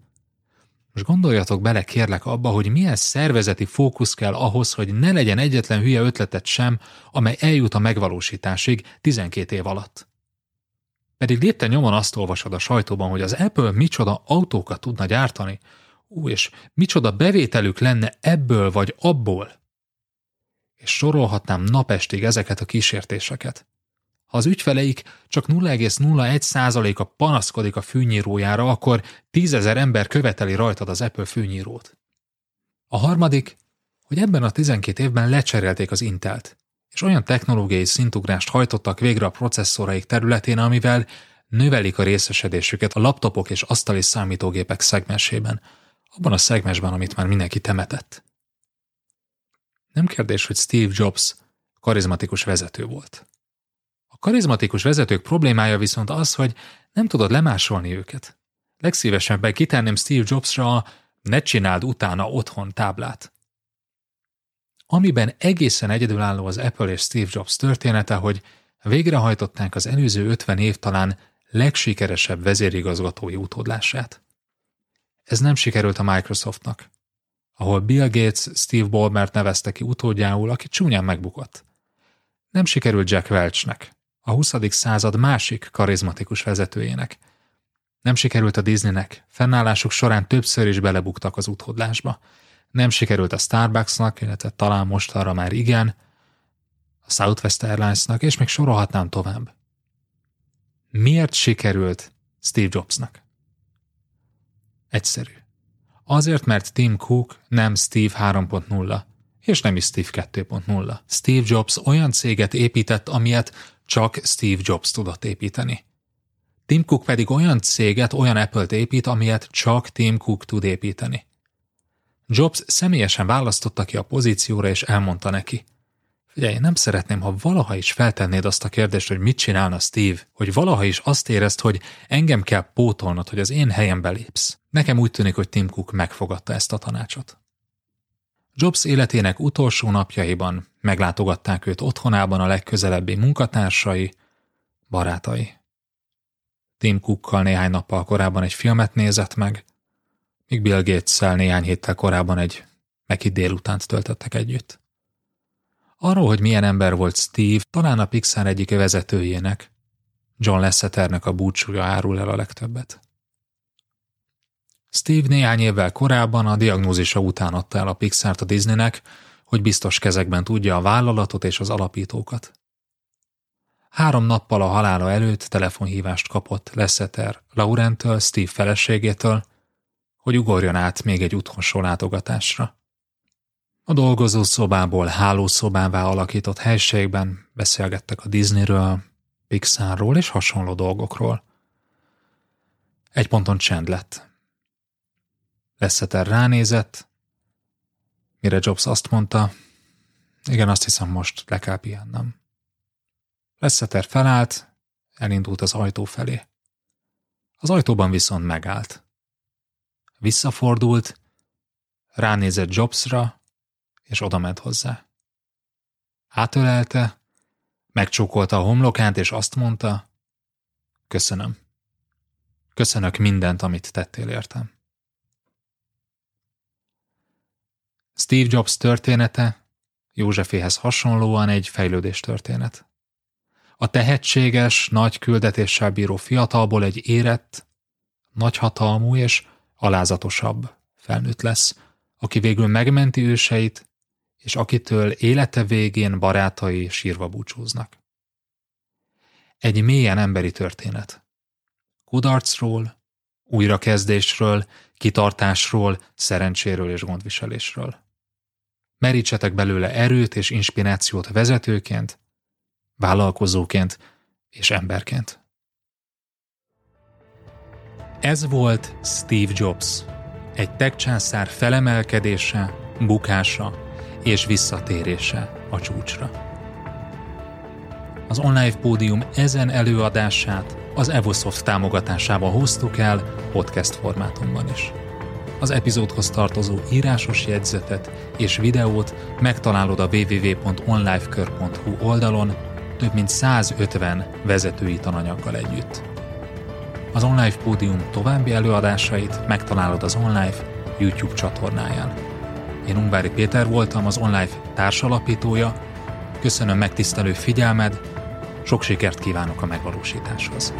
Most gondoljatok bele kérlek abba, hogy milyen szervezeti fókusz kell ahhoz, hogy ne legyen egyetlen hülye ötletet sem, amely eljut a megvalósításig 12 év alatt. Pedig lépte nyomon azt olvasod a sajtóban, hogy az Apple micsoda autókat tudna gyártani, ú, és micsoda bevételük lenne ebből vagy abból. És sorolhatnám napestig ezeket a kísértéseket. Ha az ügyfeleik csak 0,01%-a panaszkodik a fűnyírójára, akkor tízezer ember követeli rajtad az Apple fűnyírót. A harmadik, hogy ebben a 12 évben lecserélték az Intelt, és olyan technológiai szintugrást hajtottak végre a processzoraik területén, amivel növelik a részesedésüket a laptopok és asztali számítógépek szegmensében, abban a szegmensben, amit már mindenki temetett. Nem kérdés, hogy Steve Jobs karizmatikus vezető volt. A karizmatikus vezetők problémája viszont az, hogy nem tudod lemásolni őket. Legszívesebben kitenném Steve Jobsra a ne csináld utána otthon táblát. Amiben egészen egyedülálló az Apple és Steve Jobs története, hogy végrehajtották az előző 50 év talán legsikeresebb vezérigazgatói utódlását. Ez nem sikerült a Microsoftnak, ahol Bill Gates Steve Ballmert nevezte ki utódjául, aki csúnyán megbukott. Nem sikerült Jack Welchnek, a 20. század másik karizmatikus vezetőjének. Nem sikerült a Disneynek, fennállásuk során többször is belebuktak az utódlásba. Nem sikerült a Starbucksnak, illetve talán most arra már igen, a Southwest Airlinesnak, és még sorolhatnám tovább. Miért sikerült Steve Jobsnak? Egyszerű. Azért, mert Tim Cook nem Steve 3.0, és nem is Steve 2.0. Steve Jobs olyan céget épített, amilyet csak Steve Jobs tudott építeni. Tim Cook pedig olyan céget, olyan Apple-t épít, amilyet csak Tim Cook tud építeni. Jobs személyesen választotta ki a pozícióra, és elmondta neki – Figyelj, nem szeretném, ha valaha is feltennéd azt a kérdést, hogy mit csinálna Steve, hogy valaha is azt érezd, hogy engem kell pótolnod, hogy az én helyembe lépsz. Nekem úgy tűnik, hogy Tim Cook megfogadta ezt a tanácsot. Jobs életének utolsó napjaiban meglátogatták őt otthonában a legközelebbi munkatársai, barátai. Tim Cookkal néhány nappal korábban egy filmet nézett meg, míg Bill gates néhány héttel korábban egy meki délutánt töltöttek együtt. Arról, hogy milyen ember volt Steve, talán a Pixar egyik vezetőjének, John Lasseternek a búcsúja árul el a legtöbbet. Steve néhány évvel korábban a diagnózisa után adta el a Pixart a Disneynek, hogy biztos kezekben tudja a vállalatot és az alapítókat. Három nappal a halála előtt telefonhívást kapott Lasseter Laurentől, Steve feleségétől, hogy ugorjon át még egy utolsó látogatásra. A dolgozó szobából hálószobává alakított helységben beszélgettek a Disneyről, Pixarról és hasonló dolgokról. Egy ponton csend lett. Leszeter ránézett, mire Jobs azt mondta, igen, azt hiszem most le kell pihennem. Leszeter felállt, elindult az ajtó felé. Az ajtóban viszont megállt. Visszafordult, ránézett Jobsra, és odament hozzá. Átölelte, megcsókolta a homlokát, és azt mondta, köszönöm. Köszönök mindent, amit tettél értem. Steve Jobs története Józseféhez hasonlóan egy fejlődés történet. A tehetséges, nagy küldetéssel bíró fiatalból egy érett, nagyhatalmú és alázatosabb felnőtt lesz, aki végül megmenti őseit, és akitől élete végén barátai sírva búcsúznak. Egy mélyen emberi történet. Kudarcról, újrakezdésről, kitartásról, szerencséről és gondviselésről. Merítsetek belőle erőt és inspirációt vezetőként, vállalkozóként és emberként. Ez volt Steve Jobs, egy tech császár felemelkedése, bukása és visszatérése a csúcsra. Az online pódium ezen előadását az Evosoft támogatásával hoztuk el podcast formátumban is. Az epizódhoz tartozó írásos jegyzetet és videót megtalálod a www.onlifekör.hu oldalon több mint 150 vezetői tananyaggal együtt. Az online pódium további előadásait megtalálod az online YouTube csatornáján. Én Ungvári Péter voltam, az OnLife társalapítója. Köszönöm megtisztelő figyelmed, sok sikert kívánok a megvalósításhoz.